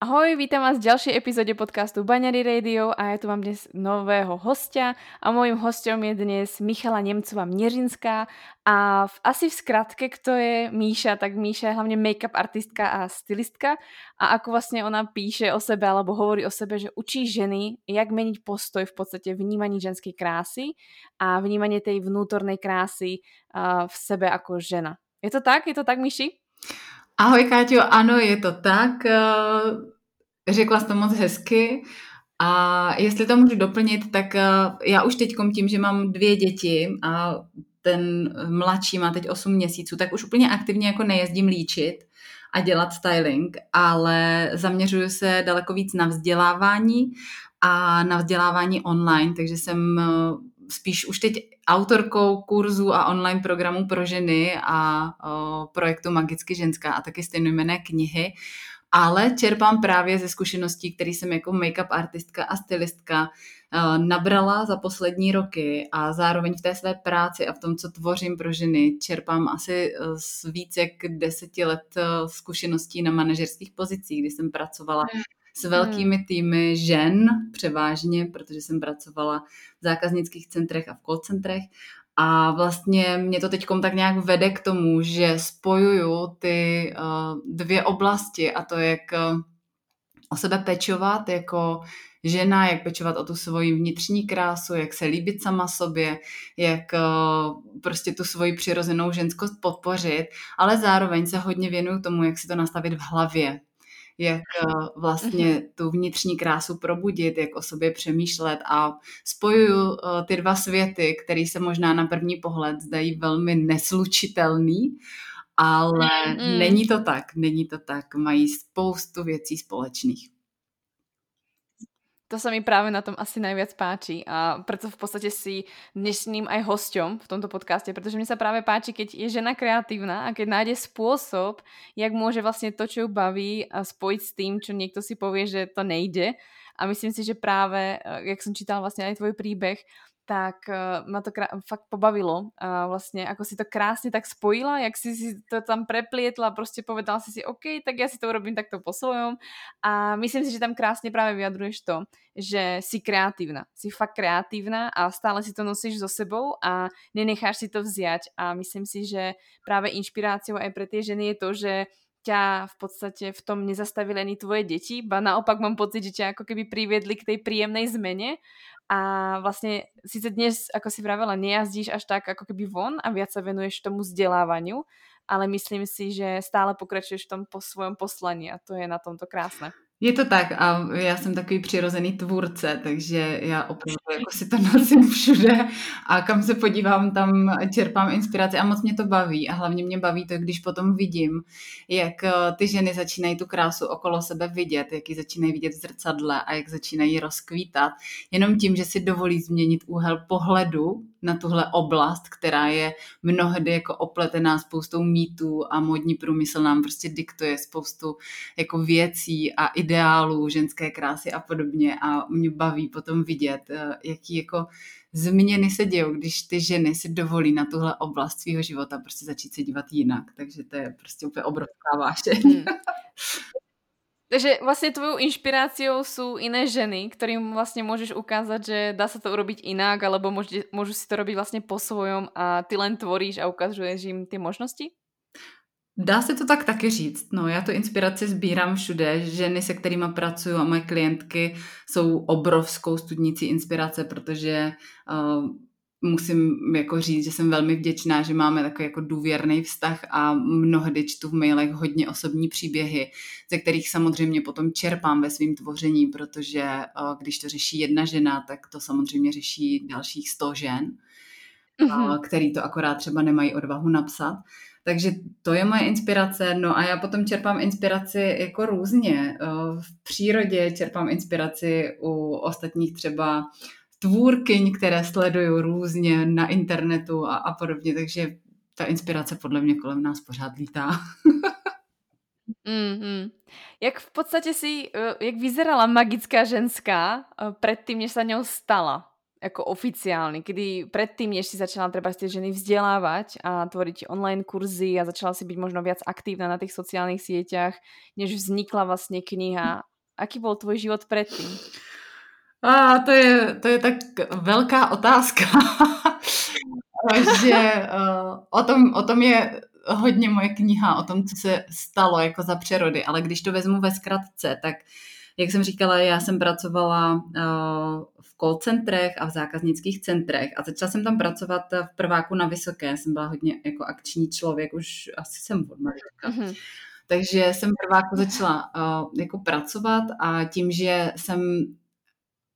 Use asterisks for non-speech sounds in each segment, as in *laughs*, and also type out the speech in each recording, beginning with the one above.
Ahoj, vítam vás v ďalšej epizóde podcastu Baňary Radio a ja tu mám dnes nového hostia a môjim hostom je dnes Michala Nemcová Mnežinská a v, asi v skratke, kto je Míša, tak Míša je hlavne make-up artistka a stylistka a ako vlastne ona píše o sebe alebo hovorí o sebe, že učí ženy, jak meniť postoj v podstate vnímaní ženskej krásy a vnímanie tej vnútornej krásy v sebe ako žena. Je to tak? Je to tak, Míši? Ahoj Káťo, ano, je to tak. Eh, řekla jsi to moc hezky. A jestli to můžu doplnit, tak eh, já už teď tím, že mám dvě děti a ten mladší má teď 8 měsíců, tak už úplně aktivně jako nejezdím líčit a dělat styling, ale zaměřuju se daleko víc na vzdělávání a na vzdělávání online, takže jsem eh, spíš už teď autorkou kurzu a online programů pro ženy a o, projektu Magicky ženská a taky stejnojmené knihy. Ale čerpám právě ze zkušeností, které jsem jako make-up artistka a stylistka nabrala za poslední roky a zároveň v té své práci a v tom, co tvořím pro ženy, čerpám asi e, z víc jak deseti let e, zkušeností na manažerských pozicích, kdy jsem pracovala hmm s velkými hmm. týmy žen převážně, protože jsem pracovala v zákaznických centrech a v call centrech. A vlastně mě to teď tak nějak vede k tomu, že spojuju ty uh, dvě oblasti a to, jak uh, o sebe pečovat jako žena, jak pečovat o tu svoji vnitřní krásu, jak se líbit sama sobě, jak uh, prostě tu svoji přirozenou ženskost podpořit, ale zároveň se hodně věnuju tomu, jak si to nastavit v hlavě, jak eh, vlastně mhm. tu vnitřní krásu probudit, jak o sobě přemýšlet a spojuju eh, ty dva světy, které se možná na první pohled zdají velmi neslučitelný, ale mm. není to tak, není to tak. Mají spoustu věcí společných. To sa mi práve na tom asi najviac páči a preto v podstate si dnešným aj hosťom v tomto podcaste, pretože mne sa práve páči, keď je žena kreatívna a keď nájde spôsob, jak môže vlastne to, čo ju baví, spojiť s tým, čo niekto si povie, že to nejde. A myslím si, že práve, jak som čítala vlastne aj tvoj príbeh, tak uh, ma to krá- fakt pobavilo. A vlastne ako si to krásne tak spojila, jak si si to tam preplietla, prostě povedala si si, OK, tak ja si to urobím takto po svojom. A myslím si, že tam krásne práve vyjadruješ to, že si kreatívna. Si fakt kreatívna a stále si to nosíš so sebou a nenecháš si to vziať. A myslím si, že práve inšpiráciou aj pre tie ženy je to, že ťa v podstate v tom nezastavili ani tvoje deti, ba naopak mám pocit, že ťa ako keby priviedli k tej príjemnej zmene a vlastne síce dnes, ako si vravela, nejazdíš až tak ako keby von a viac sa venuješ tomu vzdelávaniu, ale myslím si, že stále pokračuješ v tom po svojom poslaní a to je na tomto krásné. Je to tak a já jsem takový přirozený tvůrce, takže já opravdu *laughs* jako si to nosím všude a kam se podívám, tam čerpám inspiraci a moc mě to baví. A hlavně mě baví to, když potom vidím, jak eh, ty ženy začínají tu krásu okolo sebe vidět, jak ji začínají vidět v zrcadle a jak začínají rozkvítat, jenom tím, že si dovolí změnit úhel pohledu na tuhle oblast, která je mnohdy jako opletená spoustou mýtů a modní průmysl nám prostě diktuje spoustu jako věcí a ideálů ženské krásy a podobně a mě baví potom vidět, eh, jaký jako změny se dějou, když ty ženy si dovolí na tuhle oblast svého života prostě začít se dívat jinak. Takže to je prostě úplně obrovská vášeň. Hmm. *laughs* Takže vlastne tvojou inšpiráciou sú iné ženy, ktorým vlastne môžeš ukázať, že dá sa to urobiť inak, alebo môžu, môžu si to robiť vlastne po svojom a ty len tvoríš a ukazuješ im ty možnosti? Dá se to tak taky říct. No, já tu inspiraci sbírám všude. Ženy, se kterými pracuji a moje klientky jsou obrovskou studnicí inspirace, protože uh, musím jako říct, že jsem velmi vděčná, že máme takový jako důvěrný vztah a mnohdy čtu v mailech hodně osobní příběhy, ze kterých samozřejmě potom čerpám ve svém tvoření, protože eh, když to řeší jedna žena, tak to samozřejmě řeší dalších sto žen, mm-hmm. který to akorát třeba nemají odvahu napsat. Takže to je moje inspirace. No a já potom čerpám inspiraci jako různě. Eh, v přírodě čerpám inspiraci u ostatních třeba tvůrkyň, které sleduju různě na internetu a, a podobně, takže ta inspirace podle mě kolem nás pořád lítá. mm-hmm. Jak v podstatě si, eh, jak vyzerala magická ženská eh, předtím, než se ňou stala? jako oficiálny, kedy predtým, než si začala treba tie ženy vzdelávať a tvoriť online kurzy a začala si byť možno viac aktívna na tých sociálnych sieťach, než vznikla vlastne kniha. Aký bol tvoj život predtým? A to je, to je tak velká otázka, *laughs* že uh, o, tom, o tom je hodně moje kniha, o tom, co se stalo jako za přerody, ale když to vezmu ve zkratce, tak jak jsem říkala, já jsem pracovala uh, v call centrech a v zákaznických centrech a začala jsem tam pracovat v prváku na Vysoké. Jsem byla hodně jako akční člověk, už asi jsem od mm-hmm. Takže jsem prváku začala uh, jako pracovat a tím, že jsem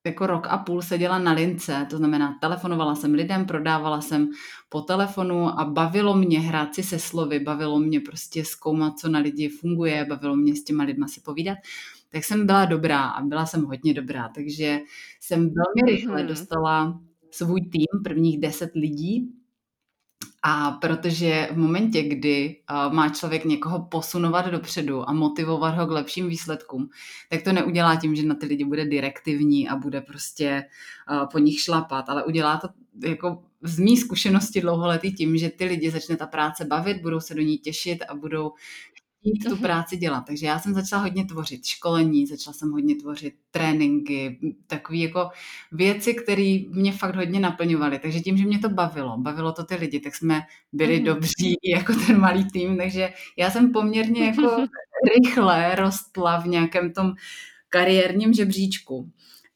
jako rok a půl seděla na lince, to znamená telefonovala jsem lidem, prodávala jsem po telefonu a bavilo mě hrát si se slovy, bavilo mě prostě zkoumat, co na lidi funguje, bavilo mě s těma lidma si povídat, tak jsem byla dobrá a byla jsem hodně dobrá, takže jsem velmi rychle mhm. dostala svůj tým, prvních deset lidí, a protože v momentě, kdy uh, má člověk někoho posunovat dopředu a motivovat ho k lepším výsledkům, tak to neudělá tím, že na ty lidi bude direktivní a bude prostě uh, po nich šlapat, ale udělá to jako z mý zkušenosti dlouholetý tím, že ty lidi začne ta práce bavit, budou se do ní těšit a budou chtít tu práci dělat. Takže já jsem začala hodně tvořit školení, začala jsem hodně tvořit tréninky, takové jako věci, které mě fakt hodně naplňovaly. Takže tím, že mě to bavilo, bavilo to ty lidi, tak jsme byli mm. dobří *laughs* jako ten malý tým. Takže já jsem poměrně jako *laughs* rychle rostla v nějakém tom kariérním žebříčku.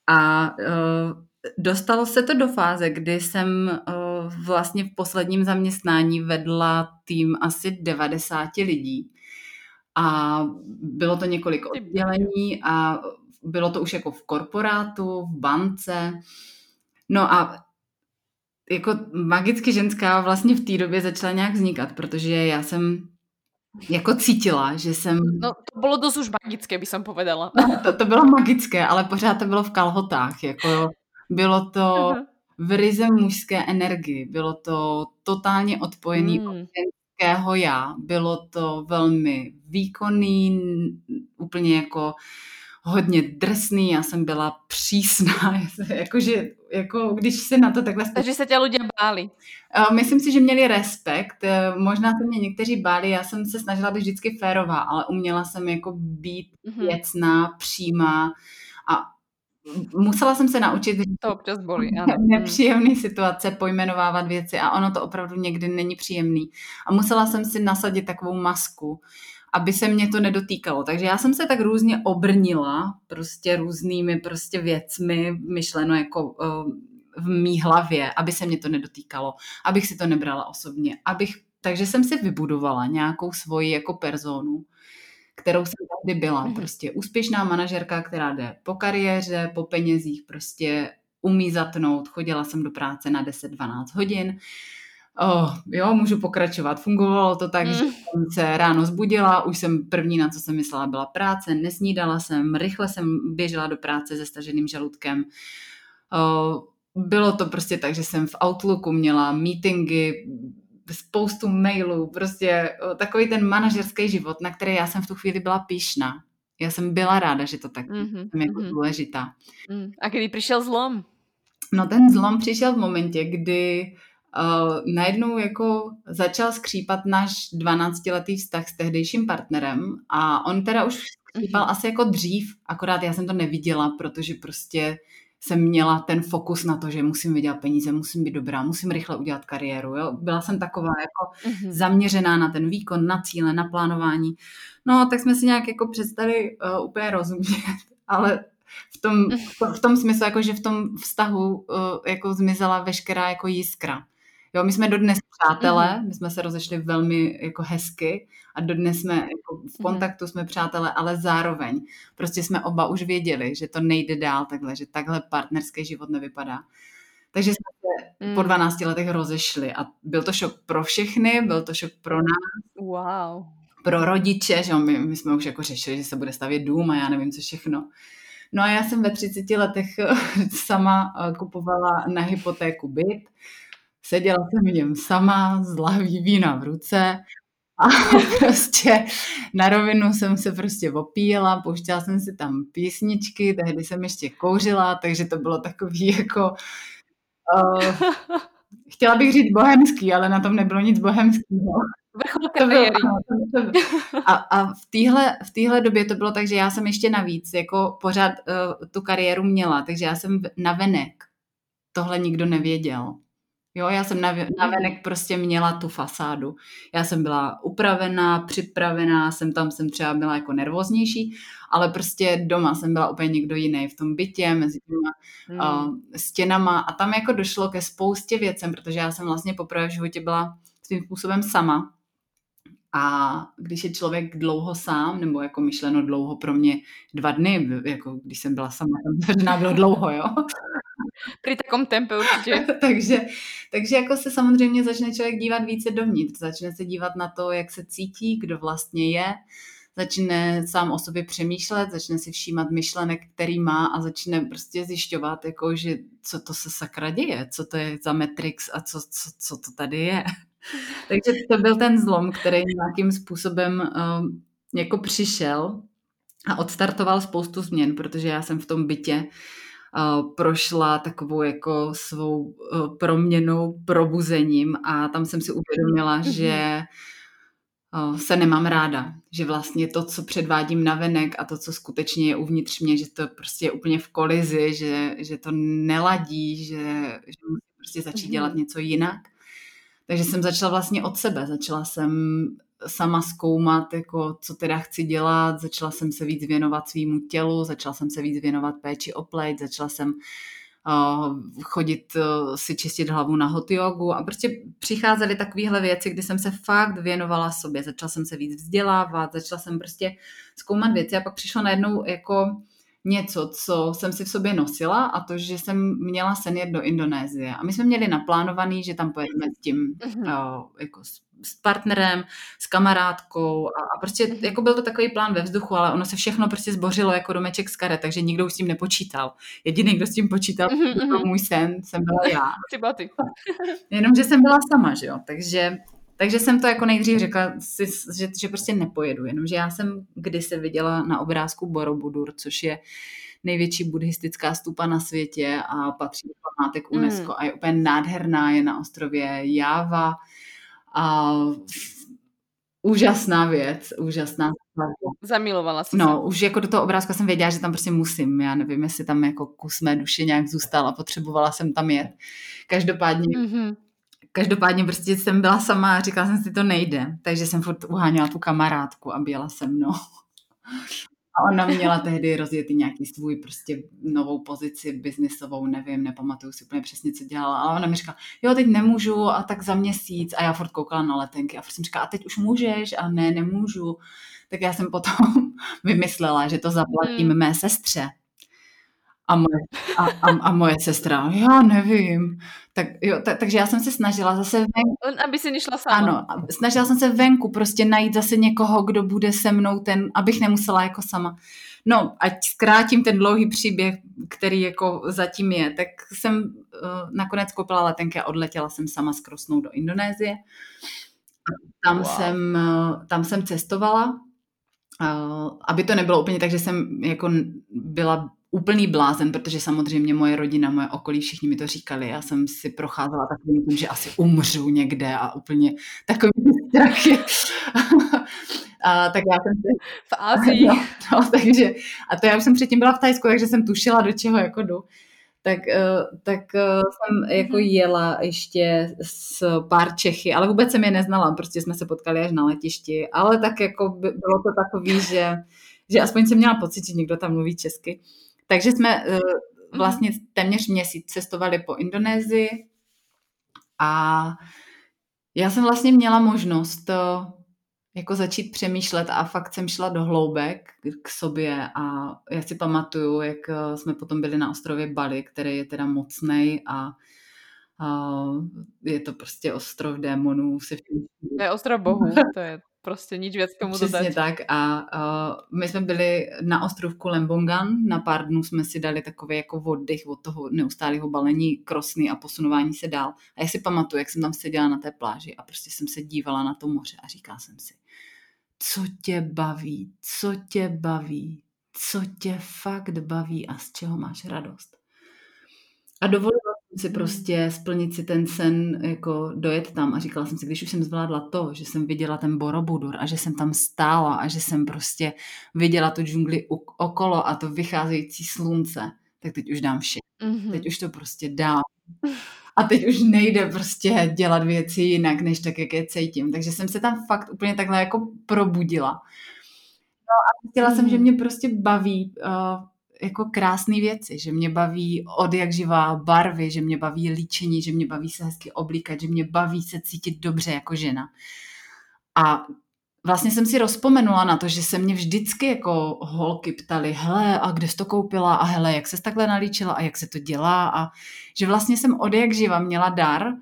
A uh, dostalo se to do fáze, kdy jsem uh, vlastně v posledním zaměstnání vedla tým asi 90 lidí a bylo to několik oddělení a bylo to už jako v korporátu, v bance. No a jako magicky ženská vlastně v té době začala nějak vznikat, protože já jsem jako cítila, že jsem... No to bylo dost už magické, by jsem povedala. No, *laughs* to, to bylo magické, ale pořád to bylo v kalhotách, jako bylo to v ryze mužské energii, bylo to totálně odpojený mm lidského já. Bylo to velmi výkonný, úplně jako hodně drsný, já jsem byla přísná, *laughs* jakože, jako když se na to takhle... Takže se tě lidé báli? Myslím si, že měli respekt, e, možná se mě někteří báli, já jsem se snažila být vždycky férová, ale uměla jsem jako být mm-hmm. věcná, přímá a musela jsem se naučit to občas bolí, ano. nepříjemné situace, pojmenovávat věci a ono to opravdu někdy není příjemný. A musela jsem si nasadit takovou masku, aby se mě to nedotýkalo. Takže já jsem se tak různě obrnila prostě různými prostě věcmi, myšleno jako uh, v mý hlavě, aby se mě to nedotýkalo, abych si to nebrala osobně, abych, takže jsem si vybudovala nějakou svoji jako personu, kterou jsem tady byla. Mm-hmm. Prostě úspěšná manažerka, která jde po kariéře, po penězích, prostě umí zatnout. Chodila jsem do práce na 10-12 hodin. Oh, jo, můžu pokračovat. Fungovalo to tak, mm. že jsem se ráno zbudila, už jsem první, na co jsem myslela, byla práce, nesnídala jsem, rychle jsem běžela do práce se staženým žaludkem. Oh, bylo to prostě tak, že jsem v Outlooku měla meetingy, spoustu mailů, prostě takový ten manažerský život, na který já jsem v tu chvíli byla píšna. Já jsem byla ráda, že to tak mm-hmm. jsem jako mm-hmm. důležitá. Mm. A kdy přišel zlom? No ten zlom přišel v momentě, kdy uh, najednou jako začal skřípat náš 12-letý vztah s tehdejším partnerem a on teda už skřípal mm-hmm. asi jako dřív, akorát já jsem to neviděla, protože prostě jsem měla ten fokus na to, že musím vydělat peníze, musím být dobrá, musím rychle udělat kariéru. Jo? Byla jsem taková jako mm-hmm. zaměřená na ten výkon, na cíle, na plánování. No, tak jsme si nějak jako přestali uh, úplně rozumět, *laughs* ale v tom, v tom smyslu, jako že v tom vztahu uh, jako zmizela veškerá jako jiskra. Jo, my jsme dodnes přátelé, mm-hmm. my jsme se rozešli velmi jako hezky a dodnes jsme jako v mhm. kontaktu, jsme přátelé, ale zároveň prostě jsme oba už věděli, že to nejde dál takhle, že takhle partnerský život nevypadá. Takže jsme se mm. po 12 letech rozešli a byl to šok pro všechny, byl to šok pro nás. Wow. Pro rodiče, že my, my jsme už jako řešili, že se bude stavět dům a já nevím, co všechno. No a já jsem ve 30 letech *laughs* sama eh, kupovala na hypotéku byt seděla jsem v něm sama, z lahví vína v ruce a *laughs* *laughs* prostě na rovinu jsem se prostě opíjela, pouštěla jsem si tam písničky, tehdy jsem ještě kouřila, takže to bylo takový *laughs* jako... Uh, chtěla bych říct bohemský, ale na tom nebylo nic bohemského. A, a v téhle v téhle době to bylo tak, že já jsem ještě navíc jako pořád uh, tu kariéru měla, takže já jsem na venek tohle nikdo nevěděl. Jo, já jsem na, na mhm. venek prostě měla tu fasádu. Já jsem byla upravená, připravená, jsem tam jsem třeba byla jako nervóznější, ale prostě doma jsem byla úplně někdo jiný v tom bytě, mezi těma hmm. uh, stěnama a tam jako došlo ke spoustě věcem, protože já jsem vlastně poprvé v životě byla svým způsobem sama. A když je člověk dlouho sám, nebo jako myšleno dlouho pro mě dva dny, jako když jsem byla sama, tam bylo dlouho, jo. *laughs* Při takom tempe určitě. *laughs* takže, takže jako se samozřejmě začne člověk dívat více dovnitř, začne se dívat na to, jak se cítí, kdo vlastně je, začne sám o sobě přemýšlet, začne si všímat myšlenek, který má a začne prostě zjišťovat, jako, že co to se sakra děje, co to je za Matrix a co, co, co to tady je. *laughs* Takže to byl ten zlom, který nějakým způsobem um, jako přišel a odstartoval spoustu změn, protože já jsem v tom bytě prošla takovou jako svou e, proměnou, probuzením a tam jsem si uvědomila, mm-hmm. že e, se nemám ráda, že vlastně to, co předvádím na venek a to, co skutečně je uvnitř mě, že to prostě je úplně v kolizi, že, že to neladí, že, že musím prostě začít dělat mm-hmm. něco jinak. Takže jsem začala vlastně od sebe, začala jsem sama zkoumat, jako, co teda chci dělat, začala jsem se víc věnovat svýmu tělu, začala jsem se víc věnovat péči o pleť, začala jsem uh, chodit uh, si čistit hlavu na hot jogu a prostě přicházely takovéhle věci, kdy jsem se fakt věnovala sobě, začala jsem se víc vzdělávat, začala jsem prostě zkoumat věci a pak přišlo najednou jako něco, co jsem si v sobě nosila a to, že jsem měla sen jet do Indonésie. A my jsme měli naplánovaný, že tam pojedeme s tím mm-hmm. uh, jako s, s partnerem, s kamarádkou a, a prostě mm-hmm. jako byl to takový plán ve vzduchu, ale ono se všechno prostě zbořilo jako domeček z karet, takže nikdo už s tím nepočítal. Jediný, kdo s tím počítal, mm-hmm. byl můj sen, jsem byla já. *laughs* Ty. Jenomže jsem byla sama, že jo, takže takže jsem to jako nejdřív řekla, si, že, že prostě nepojedu, jenomže já jsem kdysi viděla na obrázku Borobudur, což je největší buddhistická stupa na světě a patří do památek mm. UNESCO mm. a je úplně nádherná, je na ostrově Java a úžasná věc, úžasná Zamilovala si No, se. už jako do toho obrázku jsem věděla, že tam prostě musím. Já nevím, jestli tam jako kus mé duše nějak zůstal a potřebovala jsem tam jet. Každopádně mm-hmm. Každopádně prostě jsem byla sama a říkala jsem si, to nejde. Takže jsem furt uháněla tu kamarádku a byla se mnou. A ona měla tehdy rozjetý nějaký svůj prostě novou pozici biznisovou, nevím, nepamatuju si úplně přesně, co dělala. Ale ona mi říkala, jo, teď nemůžu a tak za měsíc. A já furt koukala na letenky a furt jsem říkala, a teď už můžeš a ne, nemůžu. Tak já jsem potom *laughs* vymyslela, že to zaplatím hmm. mé sestře. A moje, a, a, a moje sestra, já nevím. Tak, jo, tak, takže já jsem se snažila zase venku. Aby si nešla sama. Ano, snažila jsem se venku prostě najít zase někoho, kdo bude se mnou ten, abych nemusela jako sama. No, ať zkrátím ten dlouhý příběh, který jako zatím je, tak jsem uh, nakonec koupila letenky a odletěla jsem sama s Krosnou do Indonésie. Tam, wow. jsem, uh, tam jsem cestovala, Uh, aby to nebylo úplně tak, že jsem jako byla úplný blázen, protože samozřejmě moje rodina, moje okolí, všichni mi to říkali. Já jsem si procházela takovým tím, že asi umřu někde a úplně takový *laughs* strachy. a, tak já jsem si... V Ázii. No, no, takže, a to já už jsem předtím byla v Tajsku, takže jsem tušila, do čeho jako jdu. Tak, eh, tak eh, jsem jako mhm. jela ještě s pár Čechy, ale vůbec jsem je neznala, prostě jsme se potkali až na letišti, ale tak jako bylo to takový, že, že aspoň jsem měla pocit, že někdo tam mluví česky Takže jsme uh, vlastně téměř měsíc cestovali po Indonésii a já jsem vlastně měla možnost to jako začít přemýšlet a fakt jsem šla do hloubek k sobě a já si pamatuju, jak eh, jsme potom byli na ostrově Bali, který je teda mocnej a a je to prostě ostrov démonů. Se vším... To je ostrov bohu, to je prostě nič věc tomu Přesně dodať. tak a uh, my jsme byli na ostrovku Lembongan, na pár dnů jsme si dali takový jako oddych od toho neustálého balení krosny a posunování se dál. A já si pamatuju, jak jsem tam seděla na té pláži a prostě jsem se dívala na to moře a říkala jsem si, co tě baví, co tě baví, co tě fakt baví a z čeho máš radost. A dovolila si prostě splnit si ten sen, jako dojet tam a říkala jsem si, když už jsem zvládla to, že jsem viděla ten Borobudur a že jsem tam stála a že jsem prostě viděla tu džungli okolo a to vycházející slunce, tak teď už dám vše. Mm-hmm. Teď už to prostě dám. A teď už nejde prostě dělat věci jinak, než tak, jak je cítím. Takže jsem se tam fakt úplně takhle jako probudila. No a chtěla mm-hmm. jsem, že mhm. mě prostě baví uh, jako krásné věci, že mě baví od jak živá barvy, že mě baví líčení, že mě baví se hezky oblíkat, že mě baví se cítit dobře jako žena. A vlastně jsem si rozpomenula na to, že se mě vždycky jako holky ptali, hele, a kde jsi to koupila a hele, jak se takhle nalíčila a jak se to dělá a že vlastně jsem od jak živa měla dar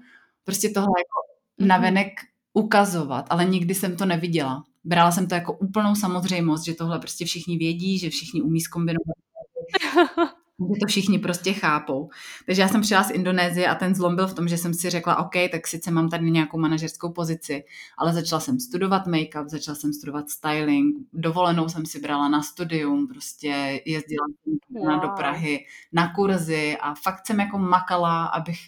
prostě tohle jako mm-hmm. navenek ukazovat, ale nikdy jsem to neviděla. Brala jsem to jako úplnou samozřejmost, že tohle prostě všichni vědí, že všichni umí zkombinovat že to všichni prostě chápou. Takže já jsem přijela z Indonésie a ten zlom byl v tom, že jsem si řekla, OK, tak sice mám tady nějakou manažerskou pozici, ale začala jsem studovat make-up, začala jsem studovat styling, dovolenou jsem si brala na studium, prostě jezdila jsem wow. do Prahy na kurzy a fakt jsem jako makala, abych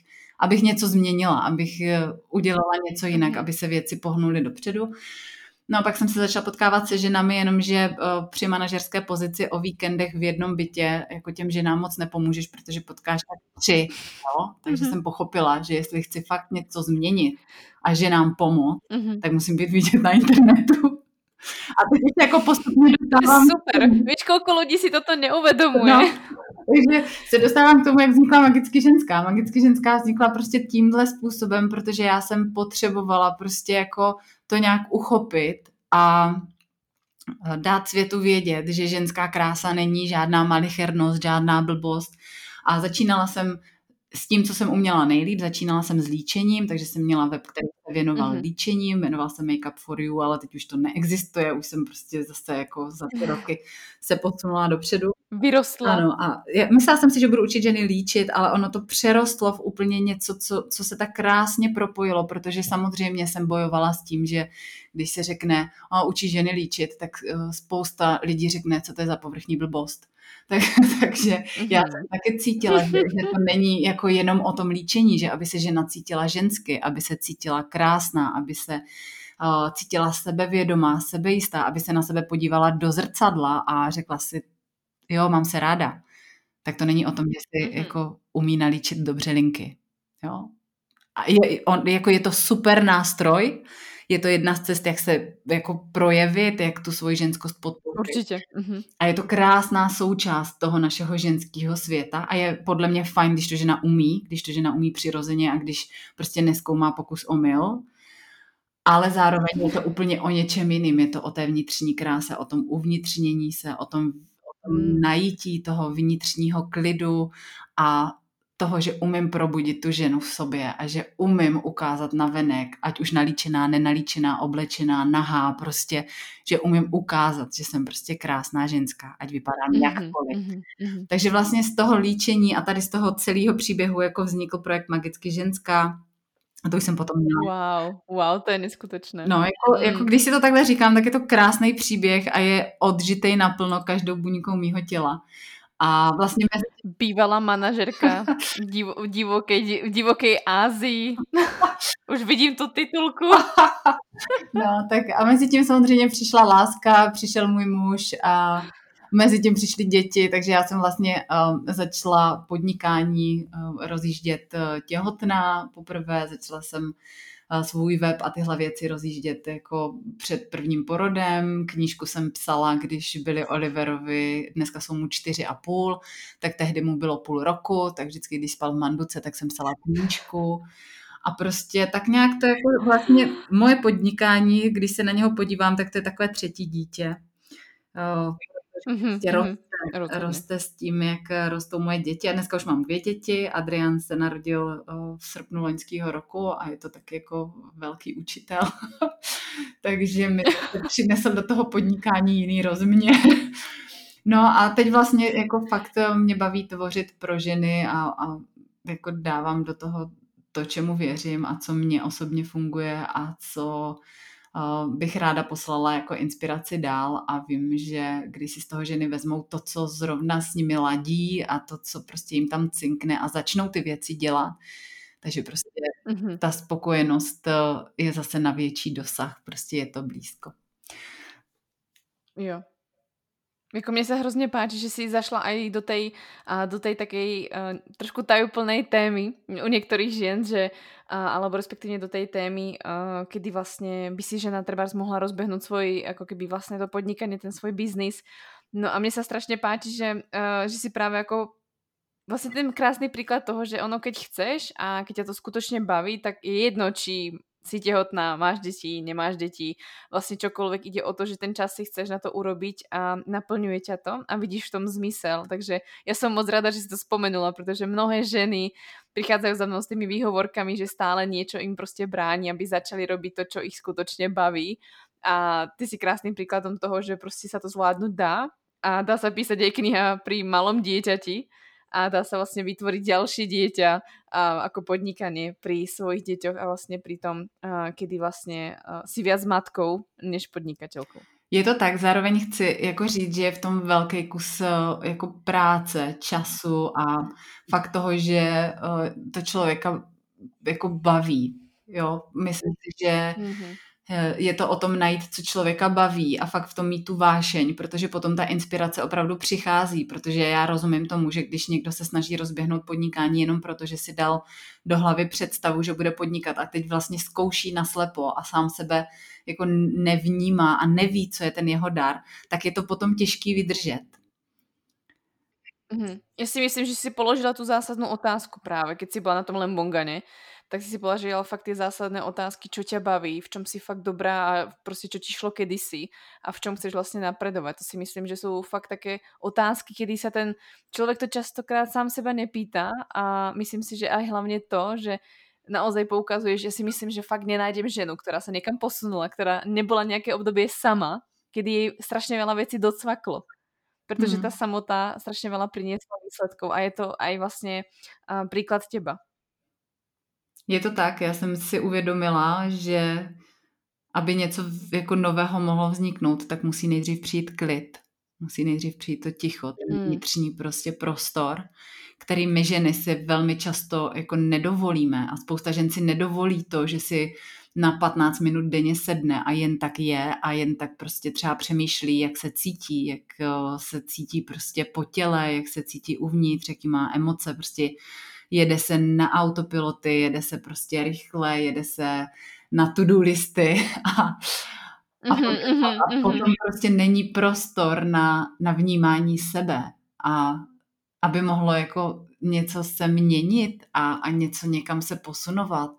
abych něco změnila, abych eh, udělala něco jinak, mhm. aby se věci pohnuly dopředu. No a pak jsem se začala potkávat se ženami, jenomže uh, při manažerské pozici o víkendech v jednom bytě jako těm ženám moc nepomůžeš, protože potkáš tak tři. No? Takže mm-hmm. jsem pochopila, že jestli chci fakt něco změnit a ženám pomoct, mm-hmm. tak musím být vidět na internetu. A teď se jako postupně dostávám... Super, víš, kolik lidí si toto neuvědomuje. No, takže se dostávám k tomu, jak vznikla Magicky ženská. Magicky ženská vznikla prostě tímhle způsobem, protože já jsem potřebovala prostě jako to nějak uchopit a dát světu vědět, že ženská krása není žádná malichernost, žádná blbost. A začínala jsem s tím, co jsem uměla nejlíp, začínala jsem s líčením, takže jsem měla web, který se věnoval mm-hmm. líčením, jmenoval se Makeup for You, ale teď už to neexistuje, už jsem prostě zase jako za ty *laughs* roky se posunula dopředu. Vyrostla. Ano a já, myslela jsem si, že budu učit ženy líčit, ale ono to přerostlo v úplně něco, co, co se tak krásně propojilo, protože samozřejmě jsem bojovala s tím, že když se řekne, o, učí ženy líčit, tak uh, spousta lidí řekne, co to je za povrchní blbost. Tak, *laughs* takže mm-hmm. já jsem taky cítila, že, že to není jako jenom o tom líčení, že aby se žena cítila žensky, aby se cítila krásná, aby se uh, cítila sebevědomá, sebejistá, aby se na sebe podívala do zrcadla a řekla si, jo, mám se ráda. Tak to není o tom, že si mm-hmm. jako umí nalíčit dobře linky. Jo? A je, on, jako je to super nástroj, je to jedna z cest, jak se jako projevit, jak tu svoji ženskost podpořit. Určitě. Mhm. A je to krásná součást toho našeho ženského světa a je podle mě fajn, když to žena umí, když to žena umí přirozeně a když prostě neskoumá pokus o mil. Ale zároveň je to úplně o něčem jiným. Je to o té vnitřní kráse, o tom uvnitřnění se, o tom, o tom hmm. najítí toho vnitřního klidu a toho, že umím probudit tu ženu v sobě a že umím ukázat na venek, ať už nalíčená, nenalíčená, oblečená, nahá, prostě, že umím ukázat, že jsem prostě krásná ženská, ať vypadám mm-hmm, jakkoliv. Mm-hmm. Takže vlastně z toho líčení a tady z toho celého příběhu jako vznikl projekt Magicky ženská, a to už jsem potom měla. Wow, wow, to je neskutečné. No, jako, mm. jako když si to takhle říkám, tak je to krásný příběh a je odžitej naplno každou buňkou mýho těla. A vlastně mezi... Bývalá manažerka v, *laughs* divo, v, divoké, divoké Ázii. *laughs* Už vidím tu titulku. no, tak a mezi tím samozřejmě přišla láska, přišel můj muž a mezi tím přišly děti, takže já jsem vlastně um, začala podnikání um, rozjíždět uh, těhotná poprvé, začala jsem svůj web a tyhle věci rozjíždět jako před prvním porodem. Knížku jsem psala, když byli Oliverovi, dneska jsou mu čtyři a půl, tak tehdy mu bylo půl roku, tak vždycky, když spal v manduce, tak jsem psala knížku. A prostě tak nějak to jako vlastně moje podnikání, když se na něho podívám, tak to je takové třetí dítě. Mm-hmm, roste, roste s tím, jak rostou moje děti. A dneska už mám dvě děti. Adrian se narodil v srpnu loňského roku a je to tak jako velký učitel. *laughs* Takže mi přinesl do toho podnikání jiný rozměr. *laughs* no a teď vlastně jako fakt mě baví tvořit pro ženy a, a jako dávám do toho to, čemu věřím a co mě osobně funguje a co bych ráda poslala jako inspiraci dál a vím, že když si z toho ženy vezmou to, co zrovna s nimi ladí a to, co prostě jim tam cinkne a začnou ty věci dělat, takže prostě mm-hmm. ta spokojenost e, je zase na větší dosah, prostě je to blízko. Jo, jako mně se hrozně páči, že si zašla aj do tej, uh, do tej takej uh, trošku tajúplnej témy u niektorých žien, že, alebo respektívne do tej témy, kedy vlastne by si žena treba mohla rozbehnúť svoj, ako keby vlastne to podnikanie, ten svoj biznis. No a mne sa strašne páči, že, že si práve ako vlastne ten krásny príklad toho, že ono keď chceš a keď ťa to skutočne baví, tak je jedno, či si tehotná, máš deti, nemáš deti, vlastne čokoľvek ide o to, že ten čas si chceš na to urobiť a naplňuje ťa to a vidíš v tom zmysel. Takže ja som moc rada, že si to spomenula, pretože mnohé ženy prichádzajú za mnou s tými výhovorkami, že stále niečo im proste bráni, aby začali robiť to, čo ich skutočne baví. A ty si krásnym príkladom toho, že proste sa to zvládnuť dá a dá sa písať aj kniha pri malom dieťati, a dá sa vlastne vytvoriť ďalšie dieťa a, ako podnikanie pri svojich deťoch a vlastne pri tom, a, kedy vlastne a, si viac matkou než podnikateľkou. Je to tak, zároveň chci jako říct, že je v tom velký kus jako práce, času a fakt toho, že to člověka jako baví. Jo, myslím si, že mm-hmm je to o tom najít, co člověka baví a fakt v tom mít tu vášeň, protože potom ta inspirace opravdu přichází, protože já rozumím tomu, že když někdo se snaží rozběhnout podnikání jenom proto, že si dal do hlavy představu, že bude podnikat a teď vlastně zkouší naslepo a sám sebe jako nevnímá a neví, co je ten jeho dar, tak je to potom těžký vydržet. Mm-hmm. Já si myslím, že si položila tu zásadnou otázku právě, keď si byla na tom Lembongane, tak si si položila fakt tie zásadné otázky, čo ťa baví, v čom si fakt dobrá a prostě čo ti šlo kedysi a v čom chceš vlastně napredovať. To si myslím, že jsou fakt také otázky, kedy sa ten člověk to častokrát sám seba nepýta a myslím si, že aj hlavně to, že naozaj poukazuje, že si myslím, že fakt nenájdem ženu, která se někam posunula, která nebola nějaké obdobie sama, kedy jej strašně veľa věcí docvaklo protože mm. ta samota strašně veľa priniesla výsledkov a je to aj vlastně uh, príklad teba. Je to tak, já jsem si uvědomila, že aby něco jako nového mohlo vzniknout, tak musí nejdřív přijít klid. Musí nejdřív přijít to ticho, ten hmm. vnitřní prostě prostor, který my ženy si velmi často jako nedovolíme a spousta žen si nedovolí to, že si na 15 minut denně sedne a jen tak je a jen tak prostě třeba přemýšlí, jak se cítí, jak eh, se cítí prostě po těle, jak se cítí uvnitř, jaký má emoce, prostě jede se na autopiloty, jede se prostě rychle, jede se na to-do listy *laughs* a, a, mm-hmm, potom, a mm-hmm. potom prostě není prostor na, na vnímání sebe a aby mohlo jako něco se měnit a, a něco někam se posunovat,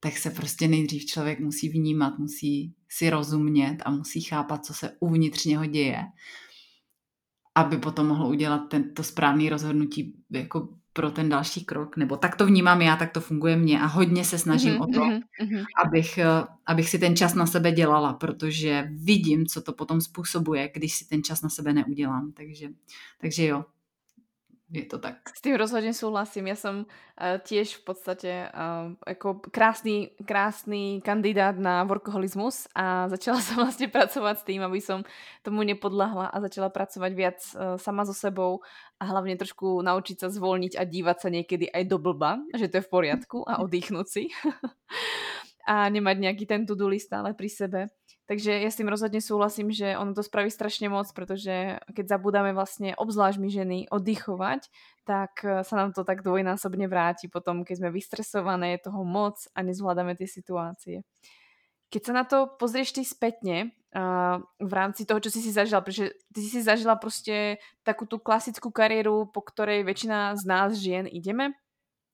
tak se prostě nejdřív člověk musí vnímat, musí si rozumět a musí chápat, co se uvnitř něho děje, aby potom mohl udělat tento správný rozhodnutí jako pro ten další krok, nebo tak to vnímám já, tak to funguje mně a hodně se snažím mm-hmm, o to, mm-hmm. abych, eh, abych si ten čas na sebe dělala, protože vidím, co to potom způsobuje, když si ten čas na sebe neudělám. Takže, takže jo, je to tak. S tým rozhodne súhlasím. Ja som uh, tiež v podstate uh, ako krásny, krásny kandidát na workoholizmus a začala *laughs* som vlastne pracovať s tým, aby som tomu nepodlahla a začala pracovať viac uh, sama so sebou a hlavne trošku naučiť sa zvolniť a dívať sa niekedy aj do blba, že to je v poriadku a oddychnúť si *laughs* a nemať nejaký ten to-do list stále pri sebe. Takže ja s tým rozhodne súhlasím, že ono to spraví strašne moc, pretože keď zabudáme vlastne, obzvlášť my ženy, oddychovať, tak eh, sa nám to tak dvojnásobne vráti potom, keď sme vystresované, je toho moc a nezvládame tie situácie. Keď sa na to pozrieš ty spätne, uh, v rámci toho, čo si si zažila, pretože ty si si zažila prostě takú tú klasickú kariéru, po ktorej väčšina z nás žien ideme,